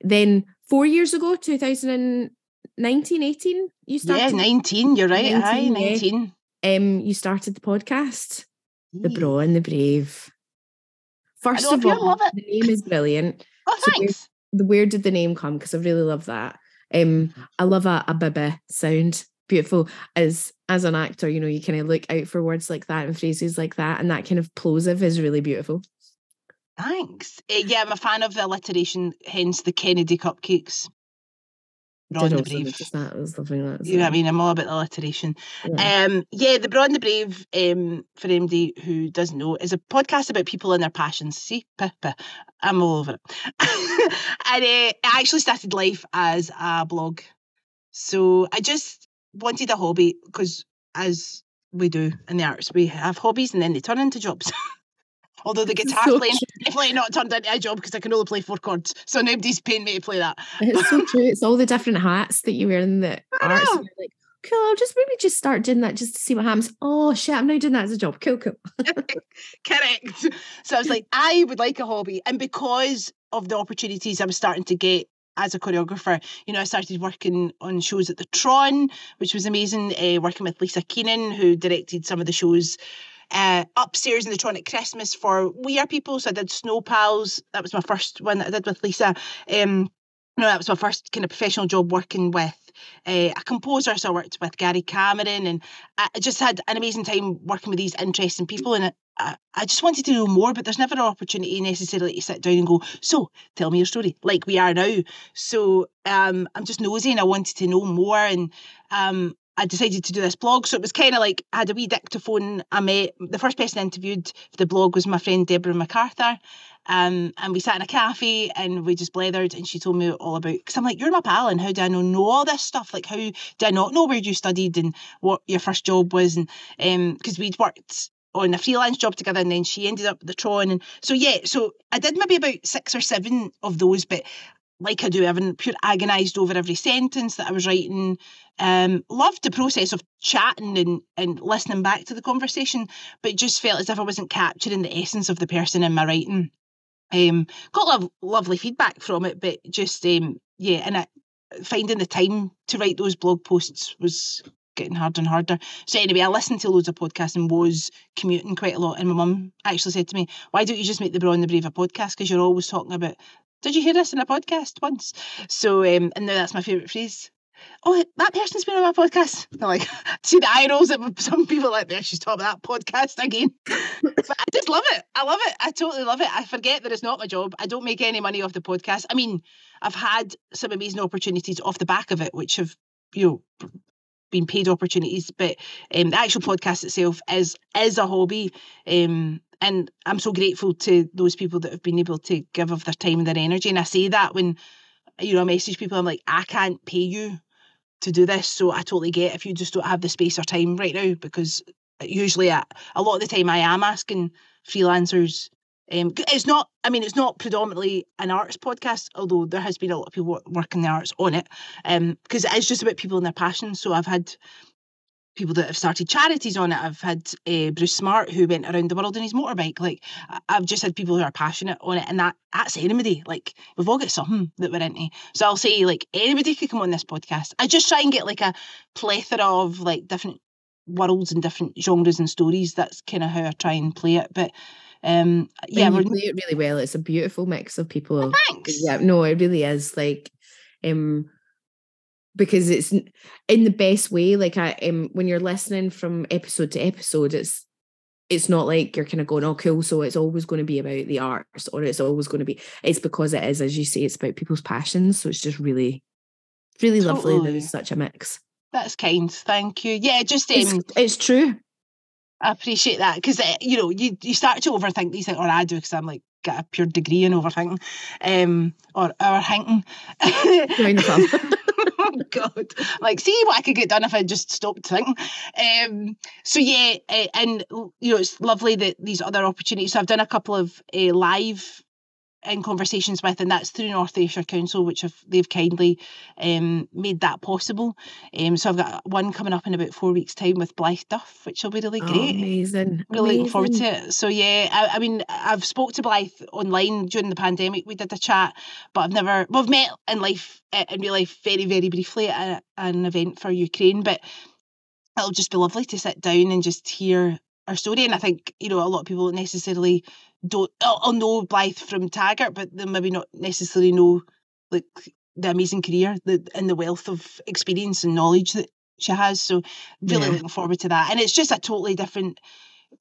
then four years ago, 2019, 18, you Yeah, started 19. You're right. 19, Aye, yeah. 19. um you started the podcast, The Yeah. Braw and the Brave. First of all, the name is brilliant. Oh, So thanks. the where did the name come? Because I really love that. Um, I love a, a bibba sound. Beautiful. As as an actor, you know, you kind of look out for words like that and phrases like that, and that kind of plosive is really beautiful. Thanks. Uh, yeah, I'm a fan of the alliteration, hence the Kennedy cupcakes. Braw and the Brave. that. Was loving that. You know what I mean? I'm all about the alliteration. Yeah. Um, yeah, the Braw and the Brave, um, for anybody who doesn't know, is a podcast about people and their passions. See, i'm all over it. and uh, I actually started life as a blog, so I just wanted a hobby because, as we do in the arts, we have hobbies and then they turn into jobs. Although the guitar so playing definitely not turned into a job because I can only play four chords, so nobody's paying me to play that. It's so true. It's all the different hats that you wear in the I arts. know. and You're like, cool, I'll just maybe just start doing that just to see what happens. Oh shit, I'm now doing that as a job. Cool, cool. Correct. So I was like, I would like a hobby. And because of the opportunities I was starting to get as a choreographer, you know, I started working on shows at the Tron, which was amazing, uh, working with Lisa Keenan, who directed some of the shows uh, upstairs in the Tron at Christmas for We Are People. So I did Snow Pals. That was my first one that I did with Lisa. Um, no, that was my first kind of professional job working with uh, a composer. So I worked with Gary Cameron and I just had an amazing time working with these interesting people. And I, I just wanted to know more, but there's never an opportunity necessarily to sit down and go, so tell me your story, like we are now. So um, I'm just nosy and I wanted to know more. And um, I decided to do this blog. So it was kind of like I had a wee dictaphone. I met the first person I interviewed for the blog was my friend Deborah MacArthur. Um, and we sat in a cafe and we just blethered and she told me all about because I'm like, you're my pal and how do I know know all this stuff? Like how do I not know where you studied and what your first job was and um because we'd worked on a freelance job together and then she ended up at the Tron and so yeah, so I did maybe about six or seven of those, but like I do, I've been pure agonised over every sentence that I was writing. Um, loved the process of chatting and, and listening back to the conversation, but just felt as if I wasn't capturing the essence of the person in my writing. Um, got lov- lovely feedback from it, but just um, yeah, and I, finding the time to write those blog posts was getting harder and harder. So anyway, I listened to loads of podcasts and was commuting quite a lot. And my mum actually said to me, "Why don't you just make the Braw and the Brave a podcast? Because you're always talking about." Did you hear this in a podcast once? So um, and now that's my favourite phrase. Oh, that person's been on my podcast. They're like, see the eye rolls that some people like there. She's talking about that podcast again. but I just love it. I love it. I totally love it. I forget that it's not my job. I don't make any money off the podcast. I mean, I've had some amazing opportunities off the back of it, which have, you know, been paid opportunities. But um, the actual podcast itself is is a hobby. Um, and I'm so grateful to those people that have been able to give of their time and their energy. And I say that when, you know, I message people, I'm like, I can't pay you to do this. So I totally get if you just don't have the space or time right now, because usually a, a lot of the time I am asking freelancers. Um, it's not. I mean, it's not predominantly an arts podcast, although there has been a lot of people wo- working the arts on it. Um, because it is just about people and their passions. So I've had people that have started charities on it. I've had uh, Bruce Smart who went around the world on his motorbike. Like I've just had people who are passionate on it, and that that's anybody. Like we've all got something that we're into. So I'll say like anybody could come on this podcast. I just try and get like a plethora of like different worlds and different genres and stories. That's kind of how I try and play it. But um, yeah, you play it really well. It's a beautiful mix of people. thanks. Yeah, no, it really is like um because it's in the best way. Like I um when you're listening from episode to episode, it's it's not like you're kind of going, oh cool, so it's always going to be about the arts or it's always going to be it's because it is, as you say, it's about people's passions. So it's just really, really lovely. There's such a mix. That's kind. Thank you. Yeah, just It's, um, it's true. I appreciate that because you know you you start to overthink these things, or I do because I'm like got a pure degree in overthinking, um, or overthinking. Join the club. oh God! Like, see what I could get done if I just stopped thinking. Um, so yeah, uh, and you know it's lovely that these other opportunities. So I've done a couple of uh, live in conversations with, and that's through North Ayrshire Council, which have they've kindly um, made that possible. Um, so I've got one coming up in about four weeks' time with Blythe Duff, which will be really Oh, great amazing. really looking forward to it. So yeah, I, I mean, I've spoke to Blythe online during the pandemic. We did a chat, but I've never we've met in life in real life very very briefly at a, an event for Ukraine. But it'll just be lovely to sit down and just hear our story. And I think you know a lot of people necessarily don't. I'll, I'll know Blythe from Taggart, but they maybe not necessarily know like the amazing career the, and the wealth of experience and knowledge that she has. So really Yeah. looking forward to that. And it's just a totally different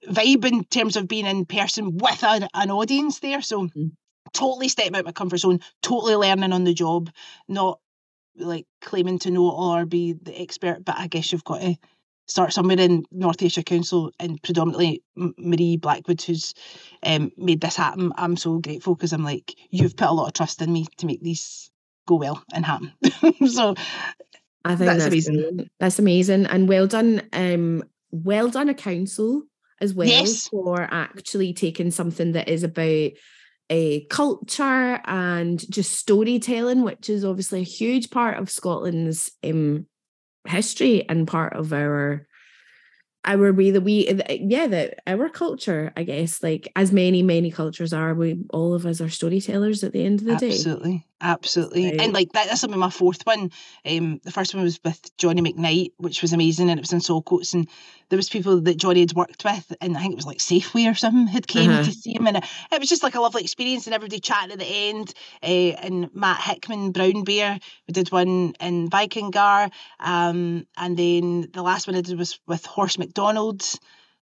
vibe in terms of being in person with an, an audience there. So Mm. totally stepping out my comfort zone, totally learning on the job, not like claiming to know or be the expert. But I guess you've got to start somewhere in North Ayrshire Council and predominantly Marie Blackwood, who's um, made this happen. I'm so grateful because I'm like, you've put a lot of trust in me to make these go well and happen. so I think That's that's, amazing. brilliant. That's amazing and well done. Um, well done a council as well Yes. for actually taking something that is about a culture and just storytelling, which is obviously a huge part of Scotland's um history and part of our our way that we yeah that our culture i guess like as many many cultures are we all of us are storytellers at the end of the day absolutely, absolutely. And like that, will be my fourth one. Um, the first one was with Johnny McKnight, which was amazing, and it was in Saltcoats, and there was people that Johnny had worked with, and I think it was like Safeway or something had came Uh-huh. to see him, and it, it was just like a lovely experience, and everybody chatting at the end. Uh, and Matt Hickman, Brown Bear, we did one in Vikingar, um, and then the last one I did was with Horse McDonald.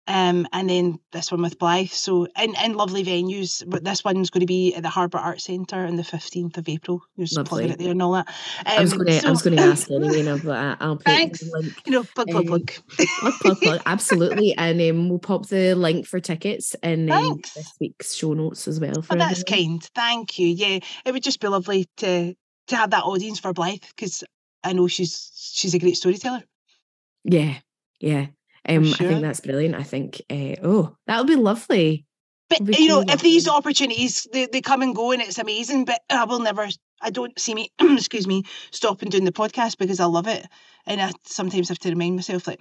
Um, and then this one with Blythe. So in, in lovely venues, but this one's going to be at the Harbour Arts Centre on the fifteenth of April. You're just plugging it there and all that. I was Um, going to. I so- was going to ask anyway, now, but I- I'll put Thanks. the link. You know, plug, plug, Um, plug. Plug, plug, plug. Absolutely, and um, we'll pop the link for tickets in um, this week's show notes as well. For Oh, that's everyone. kind. Thank you. Yeah, it would just be lovely to to have that audience for Blythe because I know she's she's a great storyteller. Yeah, yeah. Um, I think that's brilliant. I think. Uh, oh, that would be lovely. But be you know, cool, if these opportunities they, they come and go and it's amazing, but I will never I don't see me excuse me stopping doing the podcast because I love it. And I sometimes have to remind myself like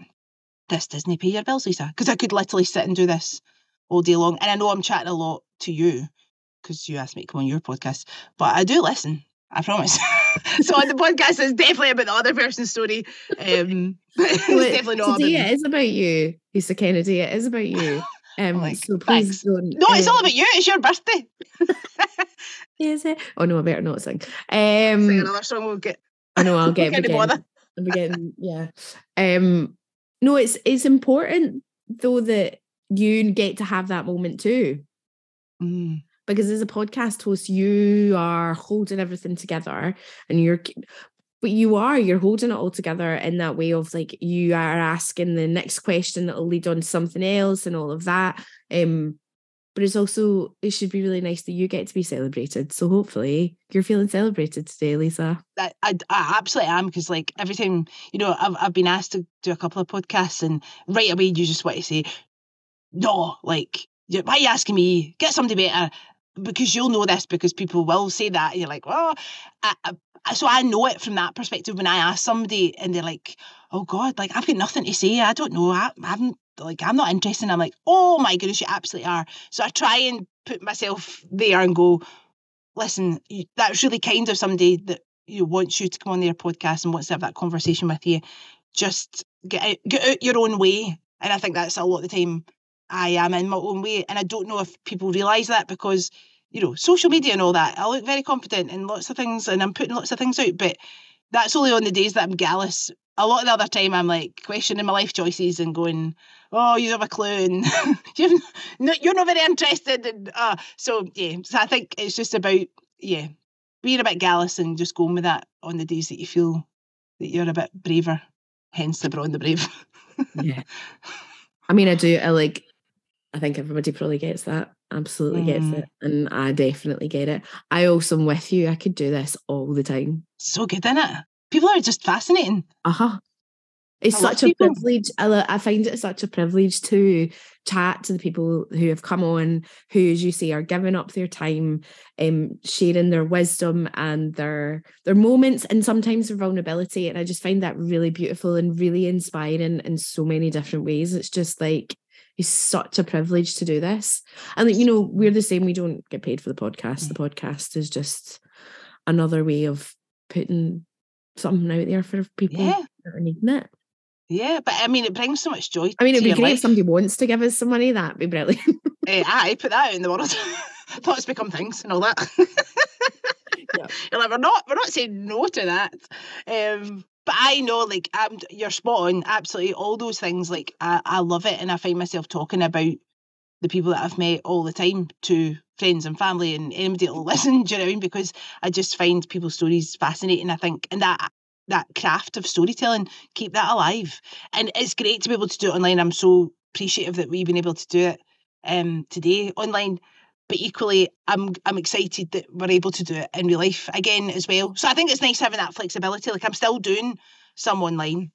this doesn't pay your bills, Lisa. Because I could literally sit and do this all day long. And I know I'm chatting a lot to you because you asked me to come on your podcast, but I do listen. I promise. so on the podcast it's definitely about the other person's story. Um it's Well, definitely not about today me. it is about you, Lisa Kennedy. It is about you. Um, like, so please thanks. don't. No, it's all um, about you. It's your birthday. Is it? Oh no, I better not sing. Sing Um, another song we'll get I know I'll get begin. bother. I'm getting yeah. Um no, it's it's important though that you get to have that moment too. Mm. Because as a podcast host, you are holding everything together and you're but you are, you're holding it all together in that way of like you are asking the next question that'll lead on to something else and all of that. Um but it's also it should be really nice that you get to be celebrated. So hopefully you're feeling celebrated today, Lisa. I, I, I absolutely am because like every time you know I've, I've been asked to do a couple of podcasts and right away you just want to say no like why are you asking me get somebody better because you'll know this because people will say that you're like well I, I, so I know it from that perspective when I ask somebody and they're like oh god like I've got nothing to say I don't know I, I haven't like I'm not interested I'm like oh my goodness you absolutely are so I try and put myself there and go listen, you, that's really kind of somebody that you know, wants you to come on their podcast and wants to have that conversation with you. Just get out, get out your own way. And I think that's a lot of the time I am in my own way. And I don't know if people realise that because, you know, social media and all that, I look very confident in lots of things and I'm putting lots of things out, but that's only on the days that I'm gallus. A lot of the other time I'm like questioning my life choices and going, oh, you have a clue and you're, not, you're not very interested. And uh, so, yeah, so I think it's just about, yeah, being a bit gallus and just going with that on the days that you feel that you're a bit braver, hence the Braw and the Brave. yeah. I mean, I do. I like. I think everybody probably gets that. Absolutely gets Mm. it, and I definitely get it. I also am with you. I could do this all the time. so good, isn't it? People are just fascinating. Uh huh. It's I such a people. privilege. I, I find it such a privilege to chat to the people who have come on, who, as you say, are giving up their time, um, sharing their wisdom and their their moments, and sometimes their vulnerability. And I just find that really beautiful and really inspiring in so many different ways. It's just like it's such a privilege to do this. And like, you know, we're the same. We don't get paid for the podcast. The podcast is just another way of putting something out there for people Yeah. that are needing it. Yeah, but I mean, it brings so much joy. I mean, it'd be great life. if somebody wants to give us some money. That'd be brilliant. Eh, aye, put that out in the world. Thoughts become things and all that. yeah, You're like, we're not, we're not saying no to that. Um, but I know, like, I'm, you're spot on. Absolutely, all those things. Like, I, I love it, and I find myself talking about the people that I've met all the time to friends and family and anybody that'll listen. Do you know what I mean? Because I just find people's stories fascinating. I think, and that that craft of storytelling, keep that alive. And it's great to be able to do it online. I'm so appreciative that we've been able to do it um, today online. But equally, I'm I'm excited that we're able to do it in real life again as well. So I think it's nice having that flexibility. Like I'm still doing some online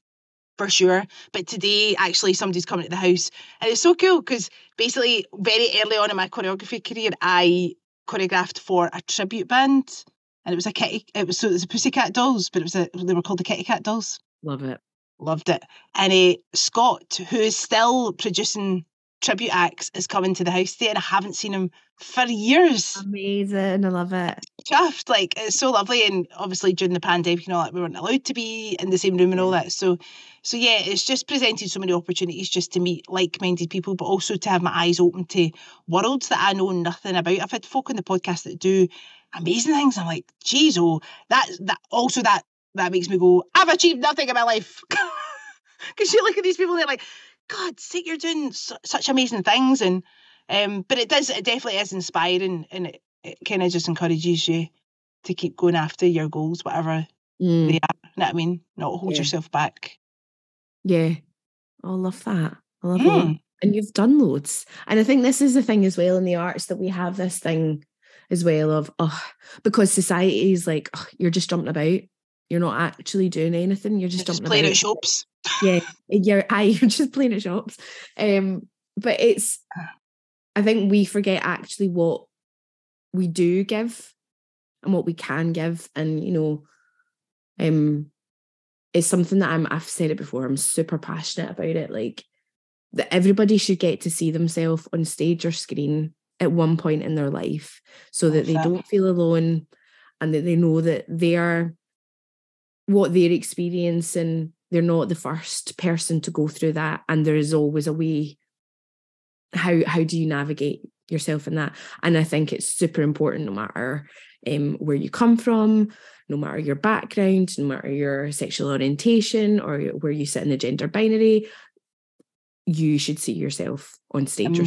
for sure. But today, actually, somebody's coming to the house, and it's so cool because basically, very early on in my choreography career, I choreographed for a tribute band, and it was a kitty. It was so it was a Pussycat Dolls, but it was a they were called the Kitty Cat Dolls. Love it. Loved it. And uh, Scott, who is still producing tribute acts, is coming to the house today, and I haven't seen him for years. Amazing. I love it. Chuffed, like it's so lovely. And obviously during the pandemic and all that, we weren't allowed to be in the same room and all that. So, so yeah, it's just presented so many opportunities just to meet like-minded people, but also to have my eyes open to worlds that I know nothing about. I've had folk on the podcast that do amazing things. I'm like, geez, oh, that that also that that makes me go, I've achieved nothing in my life. Because you look at these people, and they're like, God, sake, you're doing su- such amazing things, and um, but it does, it definitely is inspiring, and it, it kind of just encourages you to keep going after your goals, whatever Mm, they are. You know what I mean? Not hold Yeah. yourself back. yeah. Oh, I love that. I love that. Mm. And you've done loads. And I think this is the thing as well in the arts that we have this thing as well of, oh, because society is like, oh, you're just jumping about. You're not actually doing anything. You're just Just jumping playing about. at shops. Yeah, you're aye, just playing at shops. Um, but it's I think we forget actually what we do give and what we can give. And you know, um it's something that I'm I've said it before, I'm super passionate about it. Like that everybody should get to see themselves on stage or screen at one point in their life so that they don't feel alone and that they know that they are what they're experiencing they're not the first person to go through that and there is always a way how how do you navigate yourself in that and i think it's super important no matter um, where you come from no matter your background no matter your sexual orientation or where you sit in the gender binary you should see yourself on stage or,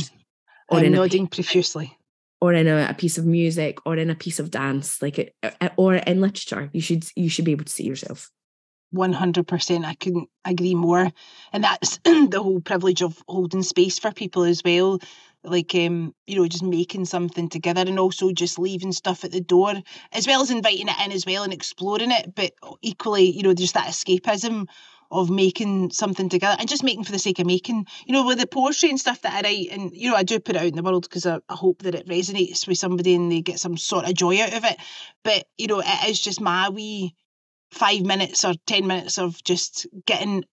or I'm in a nodding profusely. or in a, a piece of music or in a piece of dance like it, or in literature you should you should be able to see yourself 100% i couldn't agree more. And that's the whole privilege of holding space for people as well like um you know just making something together and also just leaving stuff at the door as well as inviting it in as well and exploring it but equally you know just that escapism of making something together and just making for the sake of making you know with the poetry and stuff that i write and you know i do put it out in the world because I, I hope that it resonates with somebody and they get some sort of joy out of it. But you know it is just my wee five minutes or 10 minutes of just getting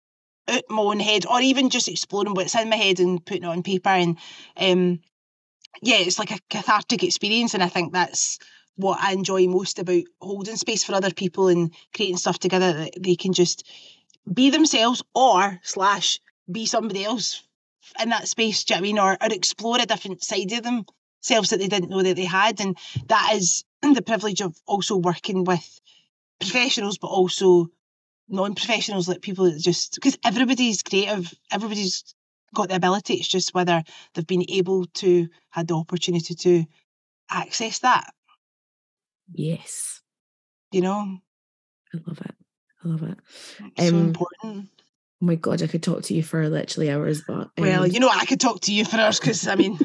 out my own head or even just exploring what's in my head and putting it on paper. And um, yeah, it's like a cathartic experience. And I think that's what I enjoy most about holding space for other people and creating stuff together that they can just be themselves or slash be somebody else in that space, do you know I mean? Or, or explore a different side of themselves that they didn't know that they had. And that is the privilege of also working with professionals, but also non-professionals, like people that just because everybody's creative, everybody's got the ability. It's just whether they've been able to had the opportunity to access that. yes You know, i love it i love it it's so Um, important. oh my god i could talk to you for literally hours but Well, um, you know, I could talk to you for hours because I mean,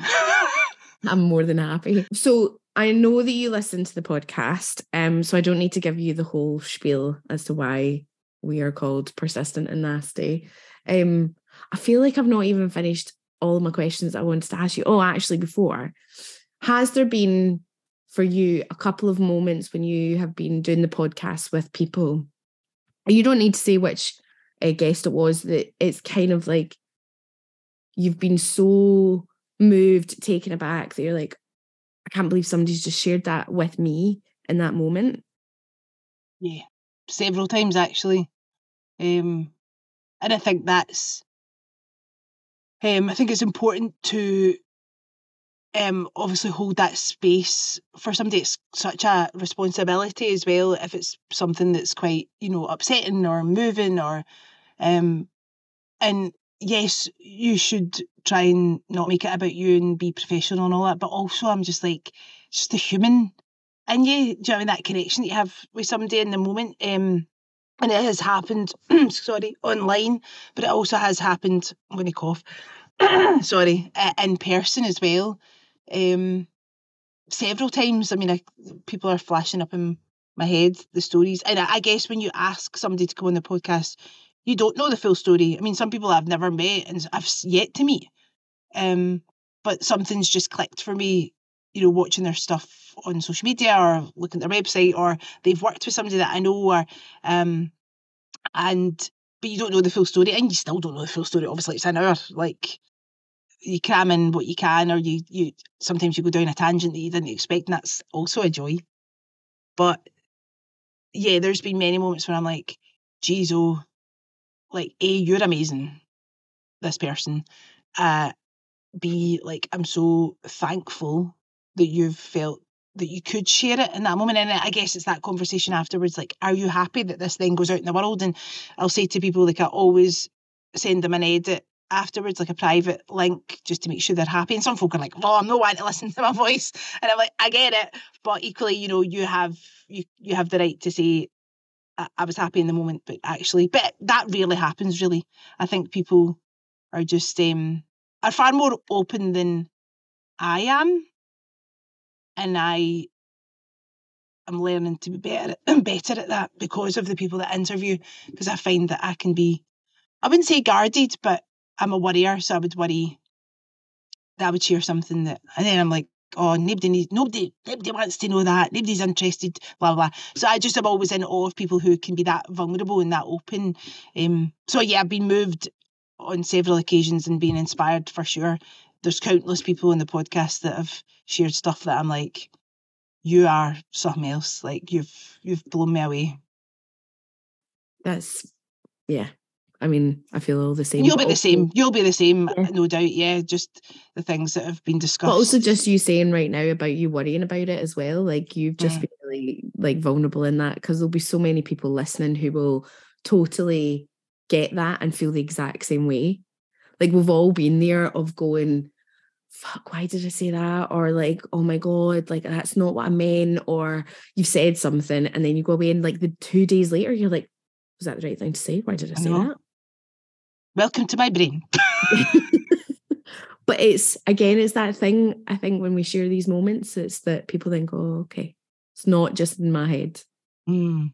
I'm more than happy. So I know that you listen to the podcast, um, so I don't need to give you the whole spiel as to why we are called persistent and nasty. Um, I feel like I've not even finished all my questions I wanted to ask you. Oh, actually, before, has there been for you a couple of moments when you have been doing the podcast with people? You don't need to say which uh, guest it was. That it's kind of like you've been so moved, taken aback that you're like, I can't believe somebody's just shared that with me in that moment. yeah, several times actually. Um, and I think that's, um, I think it's important to um, obviously hold that space for somebody. It's such a responsibility as well. If it's something that's quite, you know, upsetting or moving or, um, and yes, you should try and not make it about you and be professional and all that. But also, I'm just like, just a human and you. Do you know I mean? That connection that you have with somebody in the moment. Um, and it has happened, sorry, online, but it also has happened. I'm going to cough. sorry, in person as well. Um, several times. I mean, I, people are flashing up in my head the stories, and I, I guess when you ask somebody to come on the podcast, you don't know the full story. I mean, some people I've never met and I've yet to meet. Um, but something's just clicked for me, you know, watching their stuff on social media or looking at their website or they've worked with somebody that I know or um and but you don't know the full story and you still don't know the full story. Obviously it's an hour. Like you cram in what you can or you you sometimes you go down a tangent that you didn't expect and that's also a joy. But yeah, there's been many moments where I'm like, geez, oh, like A, you're amazing, this person. Uh B, like I'm so thankful that you've felt that you could share it in that moment. And I guess it's that conversation afterwards, like, are you happy that this thing goes out in the world? And I'll say to people, like, I always send them an edit afterwards, like a private link, just to make sure they're happy. And some folk are like, "Oh, I'm not wanting to listen to my voice," and I'm like, "I get it," but equally, you know, you have you you have the right to say, I, I was happy in the moment, but actually, but that rarely happens. Really, I think people are just um are far more open than I am, and I am learning to be better better at that because of the people that interview. Because I find that I can be, I wouldn't say guarded, but I'm a worrier, so I would worry that I would share something that, and then I'm like, oh, nobody needs, nobody, nobody wants to know that, nobody's interested, blah blah. So I just am always in awe of people who can be that vulnerable and that open. Um, so yeah, I've been moved on several occasions and been inspired for sure. There's countless people in the podcast that have shared stuff that I'm like, you are something else. Like you've you've blown me away. That's yeah. I mean, I feel all the same. You'll be the same. You'll be the same, Yeah. no doubt. Yeah, just the things that have been discussed. But also just you saying right now about you worrying about it as well. Like you've just Mm. been really like vulnerable in that because there'll be so many people listening who will totally get that and feel the exact same way. Like we've all been there of going, fuck, why did I say that? Or like, oh my God, like that's not what I meant. Or you've said something and then you go away and like the two days later, you're like, was that the right thing to say? Why did I I say know. that? Welcome to my brain. but it's again, it's that thing. I think when we share these moments, it's that people think, oh, okay, it's not just in my head. Mm.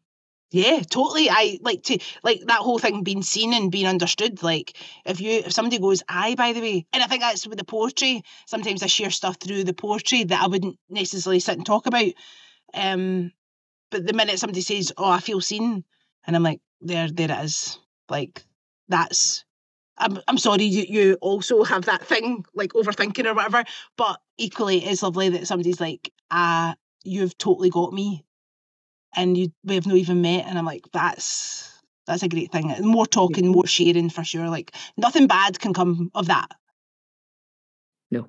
Yeah, totally. I like to like that whole thing being seen and being understood. Like if you if somebody goes, "I," by the way, and I think that's with the poetry. Sometimes I share stuff through the poetry that I wouldn't necessarily sit and talk about. Um, but the minute somebody says, "Oh, I feel seen," and I'm like, "There, there it is." Like that's. I'm I'm sorry. You you also have that thing like overthinking or whatever. But equally, it's lovely that somebody's like, "Ah, you've totally got me." and you we have not even met and I'm like that's that's a great thing more talking more sharing for sure like nothing bad can come of that No.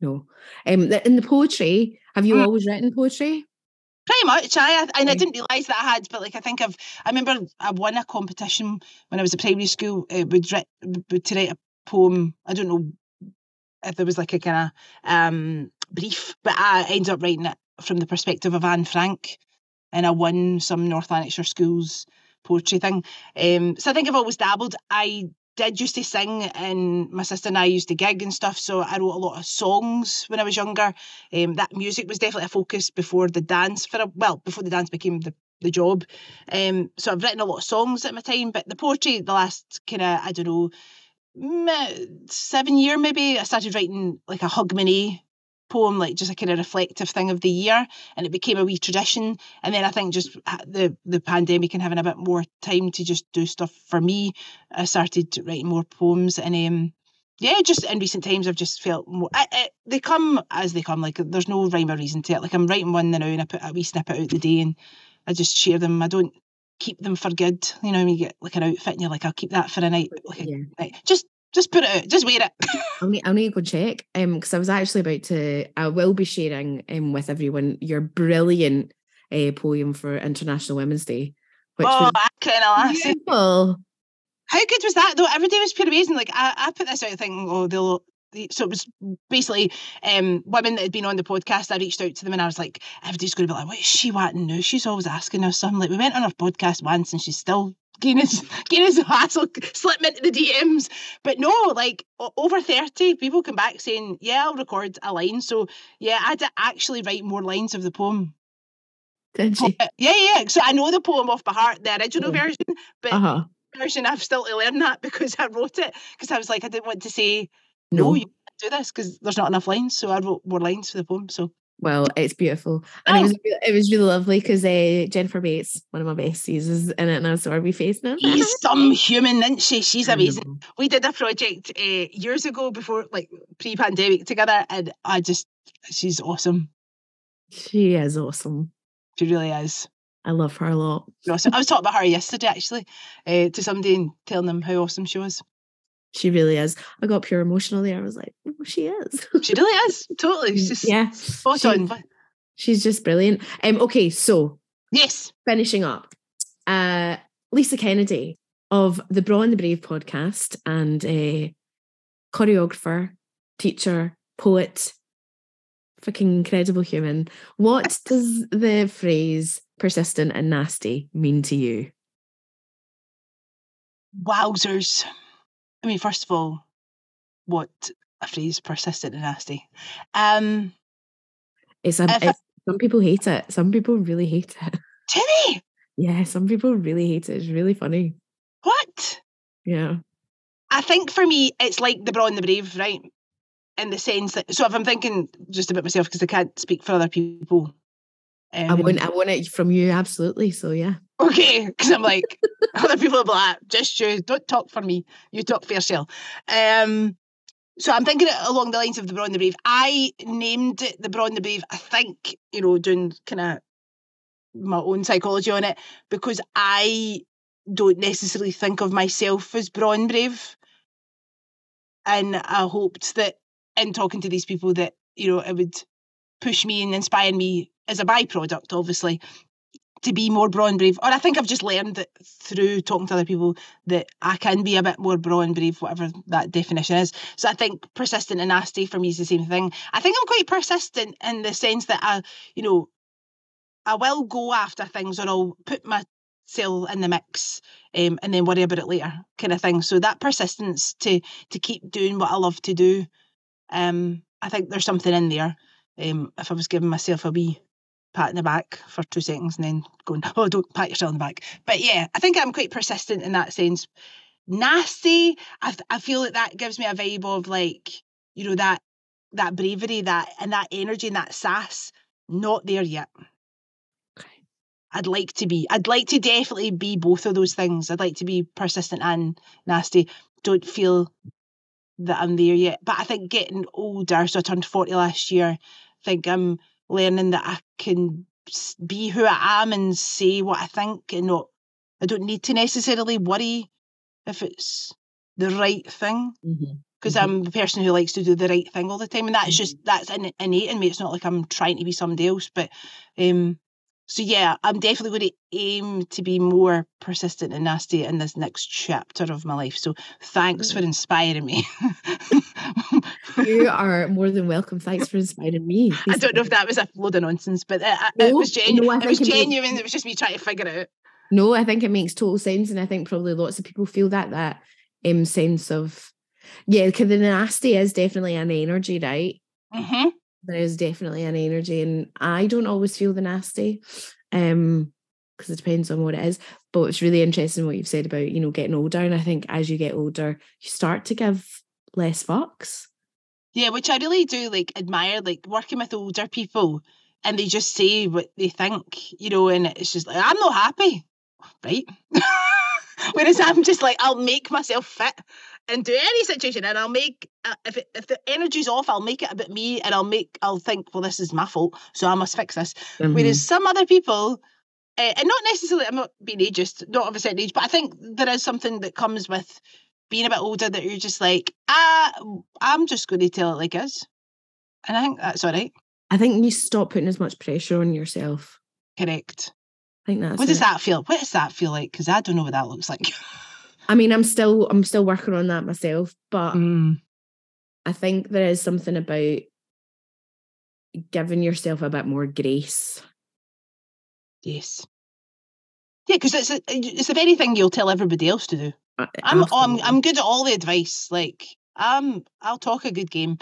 no Um, in the poetry, have you Mm. always written poetry? Pretty much I and I didn't realise that I had but like I think I've I remember I won a competition when I was at primary school uh, would write would to write a poem I don't know if there was like a kind of um brief but I ended up writing it from the perspective of Anne Frank and I won some North Lanarkshire schools poetry thing. Um, so I think I've always dabbled. I did used to sing, and my sister and I used to gig and stuff. So I wrote a lot of songs when I was younger. Um, that music was definitely a focus before the dance for a well before the dance became the the job. Um, so I've written a lot of songs at my time, but the poetry the last kind of I don't know seven year maybe I started writing like a hug Hogmanay poem, like just a kind of reflective thing of the year, and it became a wee tradition. And then I think just the the pandemic and having a bit more time to just do stuff for me, I started writing more poems. And um, yeah, just in recent times, I've just felt more. I, I, they come as they come. Like there's no rhyme or reason to it. Like I'm writing one now, and I put a wee snippet out the day, and I just share them. I don't keep them for good. You know, when you get like an outfit, and you're like, I'll keep that for a night. Like Yeah. night. Just Just put it out. Just wear it. I'll need, I'll need to go check. Um, because I was actually about to. I will be sharing um with everyone your brilliant uh, poem for International Women's Day, which oh, was I kind of beautiful. How good was that though? Every day was pure amazing. Like I, I put this out thinking, oh, they'll. So it was basically um, women that had been on the podcast. I reached out to them and I was like, everybody's going to be like, what is she wanting now? She's always asking us something. Like we went on her podcast once and she's still getting us, getting hassle, slipping into the DMs. But no, like over 30, people come back saying, yeah, I'll record a line. So yeah, I had to actually write more lines of the poem. Did? Uh, Yeah, yeah. So I know the poem off by heart, the original Yeah. version, but Uh huh. version I've still to learn that because I wrote it because I was like I didn't want to say no, No. you can't do this because there's not enough lines so I wrote more lines for the poem so Well, it's beautiful, and it Oh. was it was really lovely because uh, Jennifer Bates, one of my besties, is in it, and I saw her be face now. she's some human isn't she she's amazing we did a project uh, years ago before like pre-pandemic together and I just she's awesome She is awesome. she really is I love her a lot. awesome. I was talking about her yesterday actually uh, to somebody and telling them how awesome she was She really is. I got pure emotional there. I was like, oh, she is. she really is totally she's just yeah, spot she- on she's just brilliant. Um, okay, so yes finishing up, uh, Lisa Kennedy of the Braw and the Brave podcast and a choreographer, teacher, poet, freaking incredible human. What does the phrase persistent and nasty mean to you? Wowzers. I mean, first of all, what a phrase, persistent and nasty. Um, It's, a, If I- some people hate it. Some people really hate it. Timmy, Yeah, some people really hate it. It's really funny. what? Yeah. I think for me, it's like the Braw and the Brave, right? In the sense that, so if I'm thinking just about myself, because I can't speak for other people. I want I want it from you, absolutely. So yeah. Okay, because I'm like, other people be like, just you, don't talk for me. You talk for yourself. Um, so I'm thinking it along the lines of the Braw and the Brave. I named it the Braw and the Brave, I think, you know, doing kind of my own psychology on it, because I don't necessarily think of myself as Braw and Brave. And I hoped that in talking to these people that, you know, it would push me and inspire me as a byproduct, obviously, to be more braw and brave. Or I think I've just learned that through talking to other people that I can be a bit more braw and brave, whatever that definition is. So I think persistent and nasty for me is the same thing. I think I'm quite persistent in the sense that I, you know, I will go after things or I'll put my myself in the mix um, and then worry about it later, kind of thing. So that persistence to to keep doing what I love to do, um, I think there's something in there. Um, if I was giving myself a wee pat in the back for two seconds and then going, oh, don't pat yourself in the back. But yeah, I think I'm quite persistent in that sense. Nasty, I, I feel that that gives me a vibe of like, you know, that that bravery, that and that energy and that sass. Not there yet. I'd like to be. I'd like to definitely be both of those things. I'd like to be persistent and nasty. Don't feel that I'm there yet. But I think getting older, so I turned 40 last year, I think I'm learning that I can be who I am and say what I think and not, I don't need to necessarily worry if it's the right thing because Mhm. I'm the person who likes to do the right thing all the time, and that's just that's innate in me. It's not like I'm trying to be somebody else, but um, so yeah, I'm definitely going to aim to be more persistent and nasty in this next chapter of my life. So thanks for inspiring me. You are more than welcome. Thanks for inspiring me. I don't know if that was a load of nonsense, but it, it was genuine. no, it was it makes- genuine. It was just me trying to figure it out. No, I think it makes total sense, and I think probably lots of people feel that that um sense of yeah, because the nasty is definitely an energy, right? hmm There is definitely an energy, and I don't always feel the nasty, um, because it depends on what it is. But it's really interesting what you've said about you know getting older, and I think as you get older, you start to give less fucks. Yeah, which I really do like admire, like working with older people and they just say what they think, you know, and it's just like, I'm not happy, right? Whereas I'm just like, I'll make myself fit into any situation and I'll make, uh, if, it, if the energy's off, I'll make it about me and I'll make, I'll think, well, this is my fault, so I must fix this. Mhm. Whereas some other people, uh, and not necessarily, I'm not being ageist, not of a certain age, but I think there is something that comes with being a bit older that you're just like, ah, I'm just going to tell it like it is. And I think that's all right. I think you stop putting as much pressure on yourself. Correct. I think that's what does that feel? What does that feel like? Because I don't know what that looks like. I mean, I'm still I'm still working on that myself, but Mm. I think there is something about giving yourself a bit more grace. Yes. Yeah, because it's a, it's the very thing you'll tell everybody else to do. Uh, I'm I'm. I'm good at all the advice. Like um, I'll talk a good game,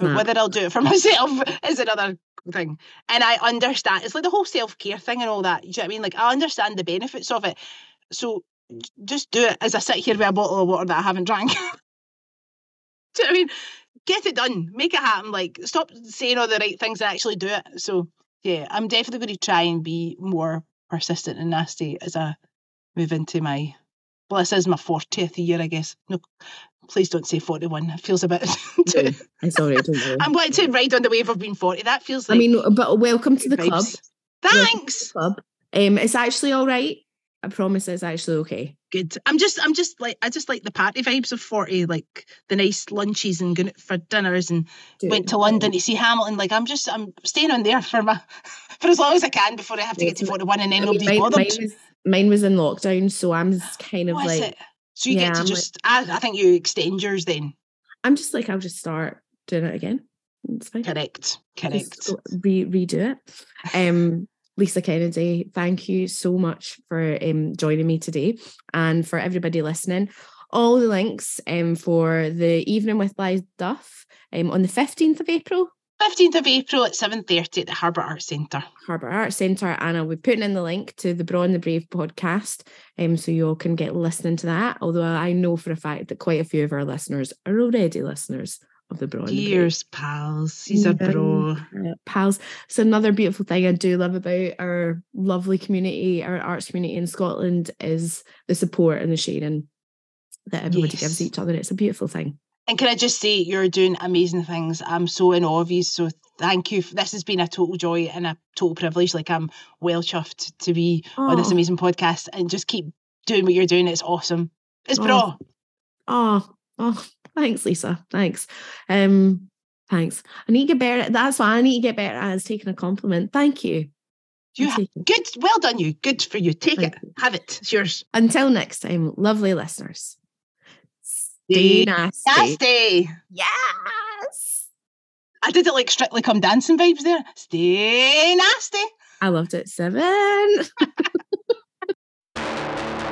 but whether I'll do it for myself is another thing. And I understand it's like the whole self care thing and all that. Do you know what I mean? Like I understand the benefits of it. So just do it as I sit here with a bottle of water that I haven't drank. do you know what I mean? Get it done. Make it happen. Like stop saying all the right things and actually do it. So yeah, I'm definitely going to try and be more persistent and nasty as I move into my well, this is my 40th year, I guess. No, please don't say 41. It feels a bit. too, No, it's all right, don't worry. I'm going to ride on the wave of being 40. That feels like. I mean, but welcome to the good club. vibes. Thanks. Club. Um, it's actually all right. I promise it's actually okay. Good. I'm just, I'm just like, I just like the party vibes of 40, like the nice lunches and going for dinners and Do went to London to see Hamilton. Like, I'm just, I'm staying on there for my, for as long as I can before I have to Yeah, get to 41 and then I mean, nobody's mine, bothered. mine was, mine was in lockdown, so I'm kind of What is like, it? So you yeah, get to I'm like- just, I, I think you extend yours then. I'm just like, I'll just start doing it again. It's fine. Correct. Just Correct. go- re- redo it. Um, Lisa Kennedy, thank you so much for um, joining me today and for everybody listening. All the links um, for the evening with Liz Duff um, on the 15th of April, 15th of April at 7.30 at the Harbour Arts Centre. Harbour Arts Centre, and I'll be putting in the link to the Braw and the Brave podcast um, so you all can get listening to that. Although I know for a fact that quite a few of our listeners are already listeners of the Cheers, pals. He's a Yeah. bro. uh, pals. It's another beautiful thing I do love about our lovely community, our arts community in Scotland, is the support and the sharing that everybody gives each other. It's a beautiful thing. And can I just say, you're doing amazing things. I'm so in awe of you. So thank you. This has been a total joy and a total privilege. Like I'm well chuffed to be on this Oh. amazing podcast and just keep doing what you're doing. It's awesome. It's Oh, bro. Oh, oh, thanks, Lisa. Thanks. Um, thanks. I need to get better. That's what I need to get better at is taking a compliment. Thank you. You ha- good. Well done, you. Good for you. Take Thank it. you. Have it. It's yours. Until next time, lovely listeners. Stay Stay nasty. Nasty. Yes. I did it like strictly come dancing vibes there. Stay nasty. I loved it. Seven.